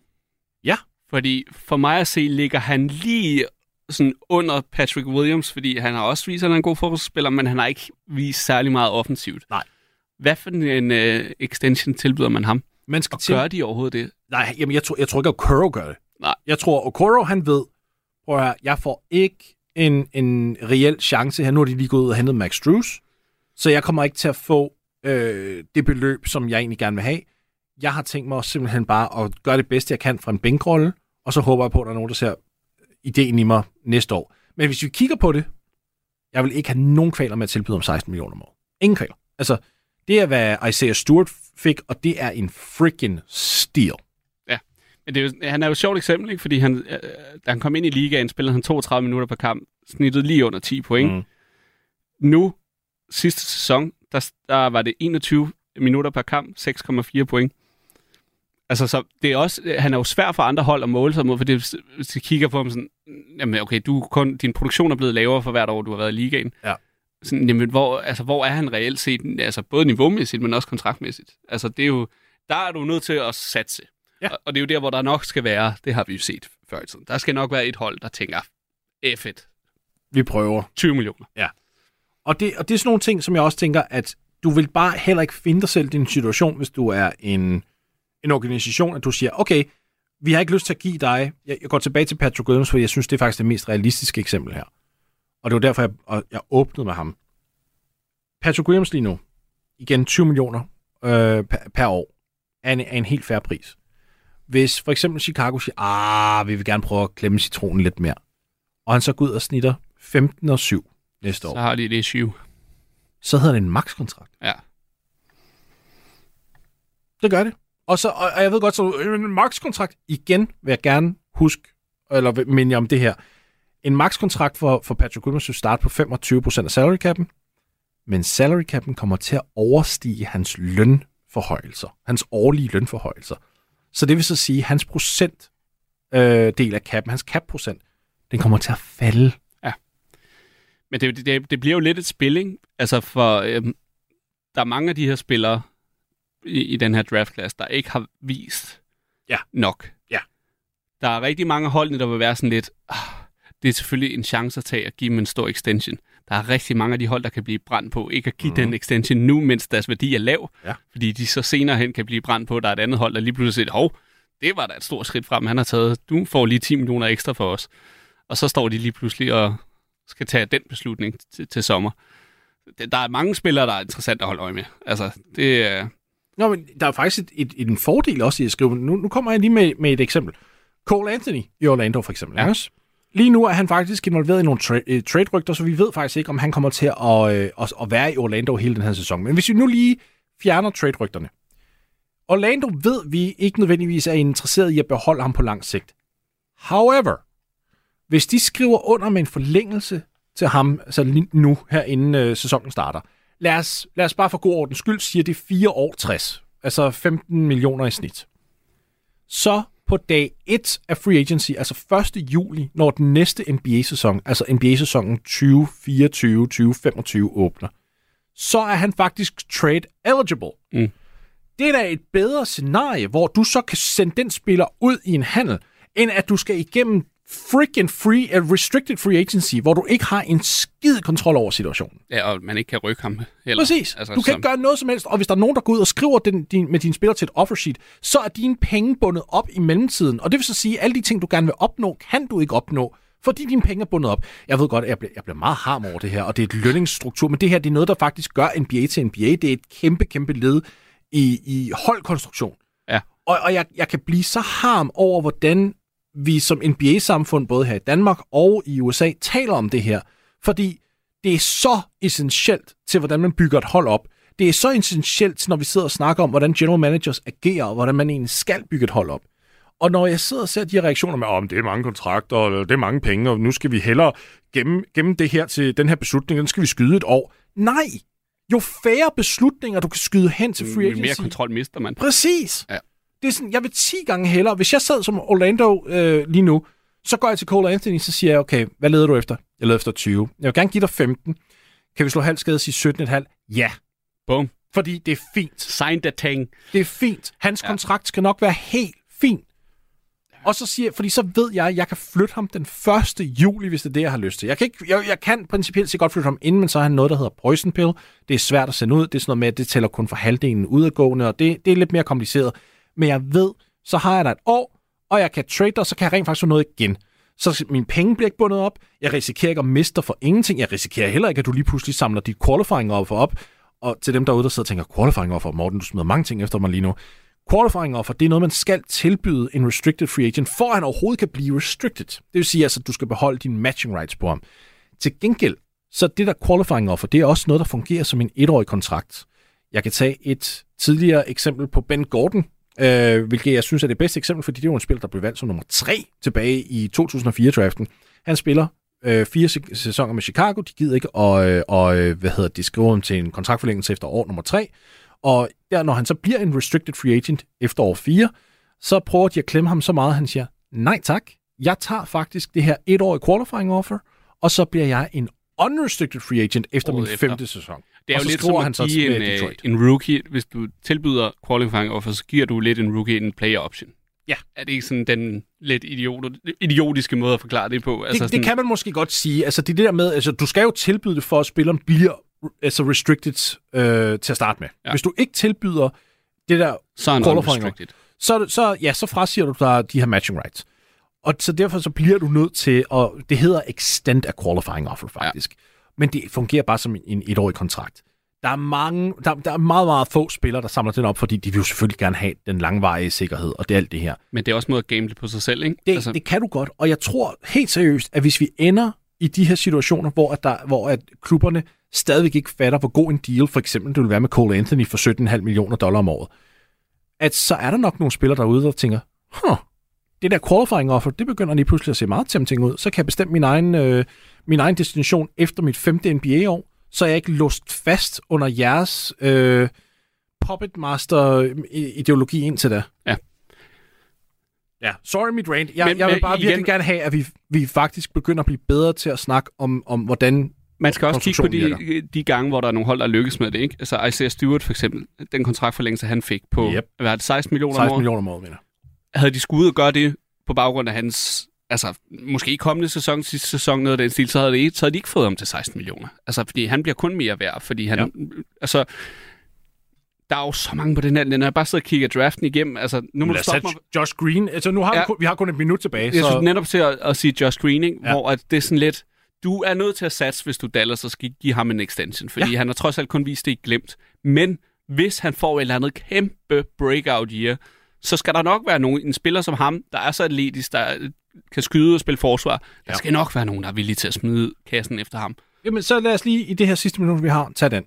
Ja. Fordi for mig at se, ligger han lige sådan under Patrick Williams, fordi han har også vist, at han er en god fodboldspiller, men han har ikke vist særlig meget offensivt. Nej. Hvad for en uh, extension tilbyder man ham? Man skal og til... gør de overhovedet det? Nej, jamen jeg tror, jeg tror ikke, at Okoro gør det. Nej. Jeg tror, Okoro, han ved, prøv at høre, jeg får ikke en, en reel chance her. Nu har de lige gået ud og hentet Max Drews, så jeg kommer ikke til at få øh, det beløb, som jeg egentlig gerne vil have. Jeg har tænkt mig simpelthen bare at gøre det bedste, jeg kan fra en bænkrolle, og så håber jeg på, at der er nogen, der ser ideen i mig næste år. Men hvis vi kigger på det, jeg vil ikke have nogen kvaler med at tilbyde om 16 millioner om året. Ingen kvaler. Altså, det er, hvad Isaiah Stewart fik, og det er en freaking steal. Ja, men det er jo, han er jo et sjovt eksempel, ikke? fordi han, øh, da han kom ind i ligaen, spillede han 32 minutter per kamp, snittet lige under 10 point. Mm. Nu, sidste sæson, der, der var det 21 minutter per kamp, 6,4 point. Altså, så det er også, han er jo svær for andre hold at måle sig mod, for det, hvis de kigger på ham sådan, jamen okay, du kun, din produktion er blevet lavere for hvert år, du har været i ligaen. Ja. Sådan, jamen, hvor, altså, hvor er han reelt set, altså både niveaumæssigt, men også kontraktmæssigt? Altså, det er jo, der er du nødt til at satse. Ja. Og, og det er jo der, hvor der nok skal være, det har vi jo set før i tiden, der skal nok være et hold, der tænker, F1. Vi prøver. 20 millioner. Ja. Og det, og det er sådan nogle ting, som jeg også tænker, at du vil bare heller ikke finde dig selv i din situation, hvis du er en en organisation, at du siger, okay, vi har ikke lyst til at give dig, jeg, jeg går tilbage til Patrick Williams, for jeg synes, det er faktisk det mest realistiske eksempel her. Og det var derfor, jeg, jeg åbnede med ham. Patrick Williams lige nu, igen 20 millioner øh, per, per år, er en, er en helt færre pris. Hvis for eksempel Chicago siger, ah, vi vil gerne prøve at klemme citronen lidt mere, og han så går ud og snitter 15 og 7 næste år. Så har de det 7. Så hedder det en max-kontrakt. Ja. Det gør det. Og, så, og jeg ved godt, så en max-kontrakt, igen vil jeg gerne huske, eller minde jeg om det her. En max-kontrakt for, for Patrick Williams vil starte på 25% af salary cap'en, men salary cap'en kommer til at overstige hans lønforhøjelser, hans årlige lønforhøjelser. Så det vil så sige, at hans procent øh, del af cap'en, hans cap-procent, den kommer til at falde. Ja. Men det, det, det bliver jo lidt et spil, ikke? Altså for, øh, der er mange af de her spillere, i, i den her draftklasse, der ikke har vist ja. nok. Ja. Der er rigtig mange hold, der vil være sådan lidt, ah, det er selvfølgelig en chance at tage at give dem en stor extension. Der er rigtig mange af de hold, der kan blive brændt på, ikke at give mm. den extension nu, mens deres værdi er lav, ja. fordi de så senere hen kan blive brændt på, der er et andet hold, der lige pludselig siger, hov, det var da et stort skridt frem, han har taget, du får lige 10 millioner ekstra for os. Og så står de lige pludselig og skal tage den beslutning til, til sommer. Der er mange spillere, der er interessant at holde øje med. Altså, det er... Nå, men der er faktisk et, et, et, en fordel også i at skrive. Nu, nu kommer jeg lige med, med et eksempel. Cole Anthony i Orlando for eksempel. Ja. Også. Lige nu er han faktisk involveret i nogle tra- øh, trade-rygter, så vi ved faktisk ikke, om han kommer til at, øh, at, at være i Orlando hele den her sæson. Men hvis vi nu lige fjerner trade-rygterne. Orlando ved vi ikke nødvendigvis er interesseret i at beholde ham på lang sigt. However, hvis de skriver under med en forlængelse til ham, altså nu her inden øh, sæsonen starter, lad os, lad os bare for god ordens skyld sige, at det er 4 år 60. Altså 15 millioner i snit. Så på dag 1 af free agency, altså 1. juli, når den næste NBA-sæson, altså NBA-sæsonen 2024-2025 åbner, så er han faktisk trade eligible. Mm. Det er da et bedre scenarie, hvor du så kan sende den spiller ud i en handel, end at du skal igennem freaking free, uh, restricted free agency, hvor du ikke har en skid kontrol over situationen. Ja, og man ikke kan rykke ham heller. Præcis. Altså, du kan som... ikke gøre noget som helst, og hvis der er nogen, der går ud og skriver den, din, med dine spillere til et offer sheet, så er dine penge bundet op i mellemtiden. Og det vil så sige, at alle de ting, du gerne vil opnå, kan du ikke opnå, fordi dine penge er bundet op. Jeg ved godt, at jeg bliver, jeg bliver meget harm over det her, og det er et lønningsstruktur, men det her det er noget, der faktisk gør NBA til NBA. Det er et kæmpe, kæmpe led i, i holdkonstruktion. Ja. Og, og jeg, jeg kan blive så harm over, hvordan vi som NBA-samfund, både her i Danmark og i USA, taler om det her. Fordi det er så essentielt til, hvordan man bygger et hold op. Det er så essentielt, når vi sidder og snakker om, hvordan general managers agerer, og hvordan man egentlig skal bygge et hold op. Og når jeg sidder og ser de her reaktioner med, om oh, det er mange kontrakter, og det er mange penge, og nu skal vi hellere gemme, gemme det her til den her beslutning, den skal vi skyde et år. Nej! Jo færre beslutninger, du kan skyde hen til free agency... Jo mere kontrol mister man. Præcis! Ja. Det er sådan, jeg vil 10 gange hellere. Hvis jeg sad som Orlando øh, lige nu, så går jeg til Cole Anthony, så siger jeg, okay, hvad leder du efter? Jeg leder efter 20. Jeg vil gerne give dig 15. Kan vi slå halv skade og sige 17,5? Ja. Boom. Fordi det er fint. Sign the thing. Det er fint. Hans ja. kontrakt skal nok være helt fint. Og så siger fordi så ved jeg, at jeg kan flytte ham den 1. juli, hvis det er det, jeg har lyst til. Jeg kan, ikke, jeg, jeg kan principielt set godt flytte ham inden, men så har han noget, der hedder poison pill. Det er svært at sende ud. Det er sådan noget med, at det tæller kun for halvdelen udadgående, og det, det er lidt mere kompliceret men jeg ved, så har jeg da et år, og jeg kan trade og så kan jeg rent faktisk få noget igen. Så mine penge bliver ikke bundet op. Jeg risikerer ikke at miste for ingenting. Jeg risikerer heller ikke, at du lige pludselig samler dit qualifying offer op. Og til dem derude, der sidder og tænker, qualifying offer, Morten, du smider mange ting efter mig lige nu. Qualifying offer, det er noget, man skal tilbyde en restricted free agent, for at han overhovedet kan blive restricted. Det vil sige, altså, at du skal beholde dine matching rights på ham. Til gengæld, så det der qualifying offer, det er også noget, der fungerer som en etårig kontrakt. Jeg kan tage et tidligere eksempel på Ben Gordon, øh, hvilket jeg synes er det bedste eksempel, fordi det var en spiller, der blev valgt som nummer 3 tilbage i 2004-draften. Han spiller øh, fire sæsoner med Chicago, de gider ikke og, øh, og øh, hvad hedder det, skrive ham til en kontraktforlængelse efter år nummer 3, og der, når han så bliver en restricted free agent efter år 4, så prøver de at klemme ham så meget, at han siger, nej tak, jeg tager faktisk det her etårige qualifying offer, og så bliver jeg en unrestricted free agent efter min efter. femte sæson. Det er jo lidt som at han give en, øh, en rookie, hvis du tilbyder qualifying offer, så giver du lidt en rookie en player option. Ja. Er det ikke sådan den lidt idiot, idiotiske måde at forklare det på? Altså det, sådan... det kan man måske godt sige. Altså det, det der med, altså du skal jo tilbyde det for at spilleren bliver altså restricted øh, til at starte med. Ja. Hvis du ikke tilbyder det der så er qualifying så, så, ja, så frasiger du dig de her matching rights. Og så derfor så bliver du nødt til, og det hedder extend a qualifying offer faktisk. Ja men det fungerer bare som en etårig kontrakt. Der er, mange, der, der er meget, meget få spillere, der samler den op, fordi de vil jo selvfølgelig gerne have den langvarige sikkerhed, og det er alt det her. Men det er også måde at gamble på sig selv, ikke? Det, altså... det kan du godt, og jeg tror helt seriøst, at hvis vi ender i de her situationer, hvor, at der, hvor at klubberne stadigvæk ikke fatter, hvor god en deal, for eksempel det vil være med Cole Anthony for 17,5 millioner dollar om året, at så er der nok nogle spillere derude, der tænker, huh, det der qualifying offer, det begynder lige pludselig at se meget tempting ud. Så kan jeg bestemme min egen, øh, min egen destination efter mit femte NBA-år, så er jeg ikke låst fast under jeres øh, puppet master-ideologi indtil da. Ja. Ja, sorry mit rant. Jeg, men, jeg vil bare igen, virkelig gerne have, at vi, vi faktisk begynder at blive bedre til at snakke om, om hvordan man skal også kigge på de, de gange, hvor der er nogle hold, der lykkes med det. Ikke? Altså Isaiah Stewart for eksempel, den kontraktforlængelse, han fik på yep. hvad er det, 16 millioner 16 millioner om året, mener Havde de skulle ud og gøre det på baggrund af hans altså, måske kommende sæson, sidste sæson, noget af den stil, så havde, det, så havde de ikke fået ham til 16 millioner. Altså, fordi han bliver kun mere værd, fordi han, ja. altså, der er jo så mange på den her, når jeg bare sidder og kigger draften igennem, altså, nu må du stoppe mig. Josh Green, altså nu har ja. vi, kun, vi har kun et minut tilbage. Jeg så... synes netop til at, at sige Josh Green, ikke? Ja. hvor at det er sådan lidt, du er nødt til at satse, hvis du Dallas, så skal give ham en extension, fordi ja. han har trods alt kun vist det ikke glemt. Men hvis han får et eller andet kæmpe breakout year, så skal der nok være nogen, en spiller som ham, der er så atletisk, der kan skyde og spille forsvar. Der ja. skal nok være nogen, der er villige til at smide kassen efter ham. Jamen, så lad os lige i det her sidste minut, vi har, tage den.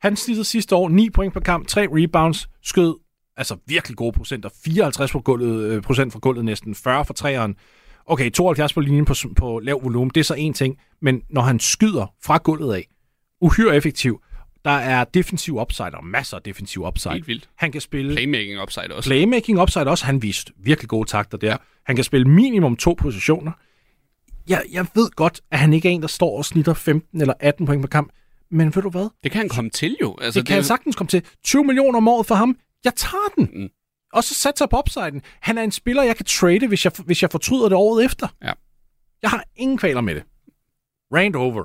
Han snittede sidste år 9 point per kamp, 3 rebounds, skød altså virkelig gode procenter. 54 på gulvet, øh, procent fra gulvet næsten, 40 for træeren. Okay, 72 på linjen på, på lav volumen, det er så en ting. Men når han skyder fra gulvet af, uhyre effektiv, Der er defensiv upside, og masser af defensiv upside. Helt vildt. Han kan spille... Playmaking upside også. Playmaking upside også. Han viste virkelig gode takter der. Ja. Han kan spille minimum to positioner. Jeg, jeg ved godt, at han ikke er en, der står og snitter 15 eller 18 point per kamp. Men ved du hvad? Det kan han komme til jo. Altså, det kan det... han sagtens komme til. 20 millioner om året for ham. Jeg tager den. Mm. Og så satser jeg på upsiden. Han er en spiller, jeg kan trade, hvis jeg, hvis jeg fortryder det året efter. Ja. Jeg har ingen kvaler med det. Rand over.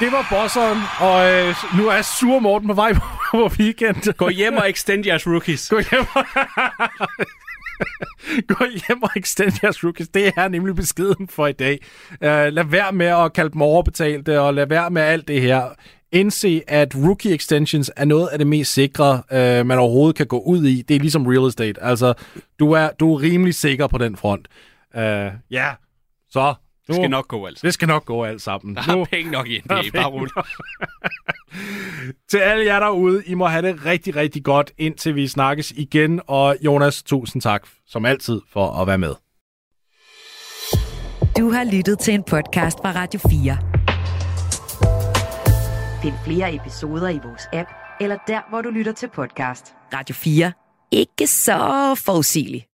Det var bosseren, og øh, nu er Sur Morten på vej på weekend. Gå hjem og extend jeres rookies. Gå hjem og... Gå hjem og extend jeres rookies. Det er nemlig beskeden for i dag. Uh, lad være med at kalde dem overbetalte, og lad være med alt det her. Indse, at rookie extensions er noget af det mest sikre, uh, man overhovedet kan gå ud i. Det er ligesom real estate. Altså, du er, du er rimelig sikker på den front. Uh, ja, yeah. så det skal nok gå alt Det skal nok gå alt sammen. Der er nu, penge nok i NBA, bare roligt. til alle jer derude, I må have det rigtig, rigtig godt, indtil vi snakkes igen. Og Jonas, tusind tak, som altid, for at være med. Du har lyttet til en podcast fra Radio 4. Find flere episoder i vores app, eller der, hvor du lytter til podcast. Radio 4. Ikke så forudsigeligt.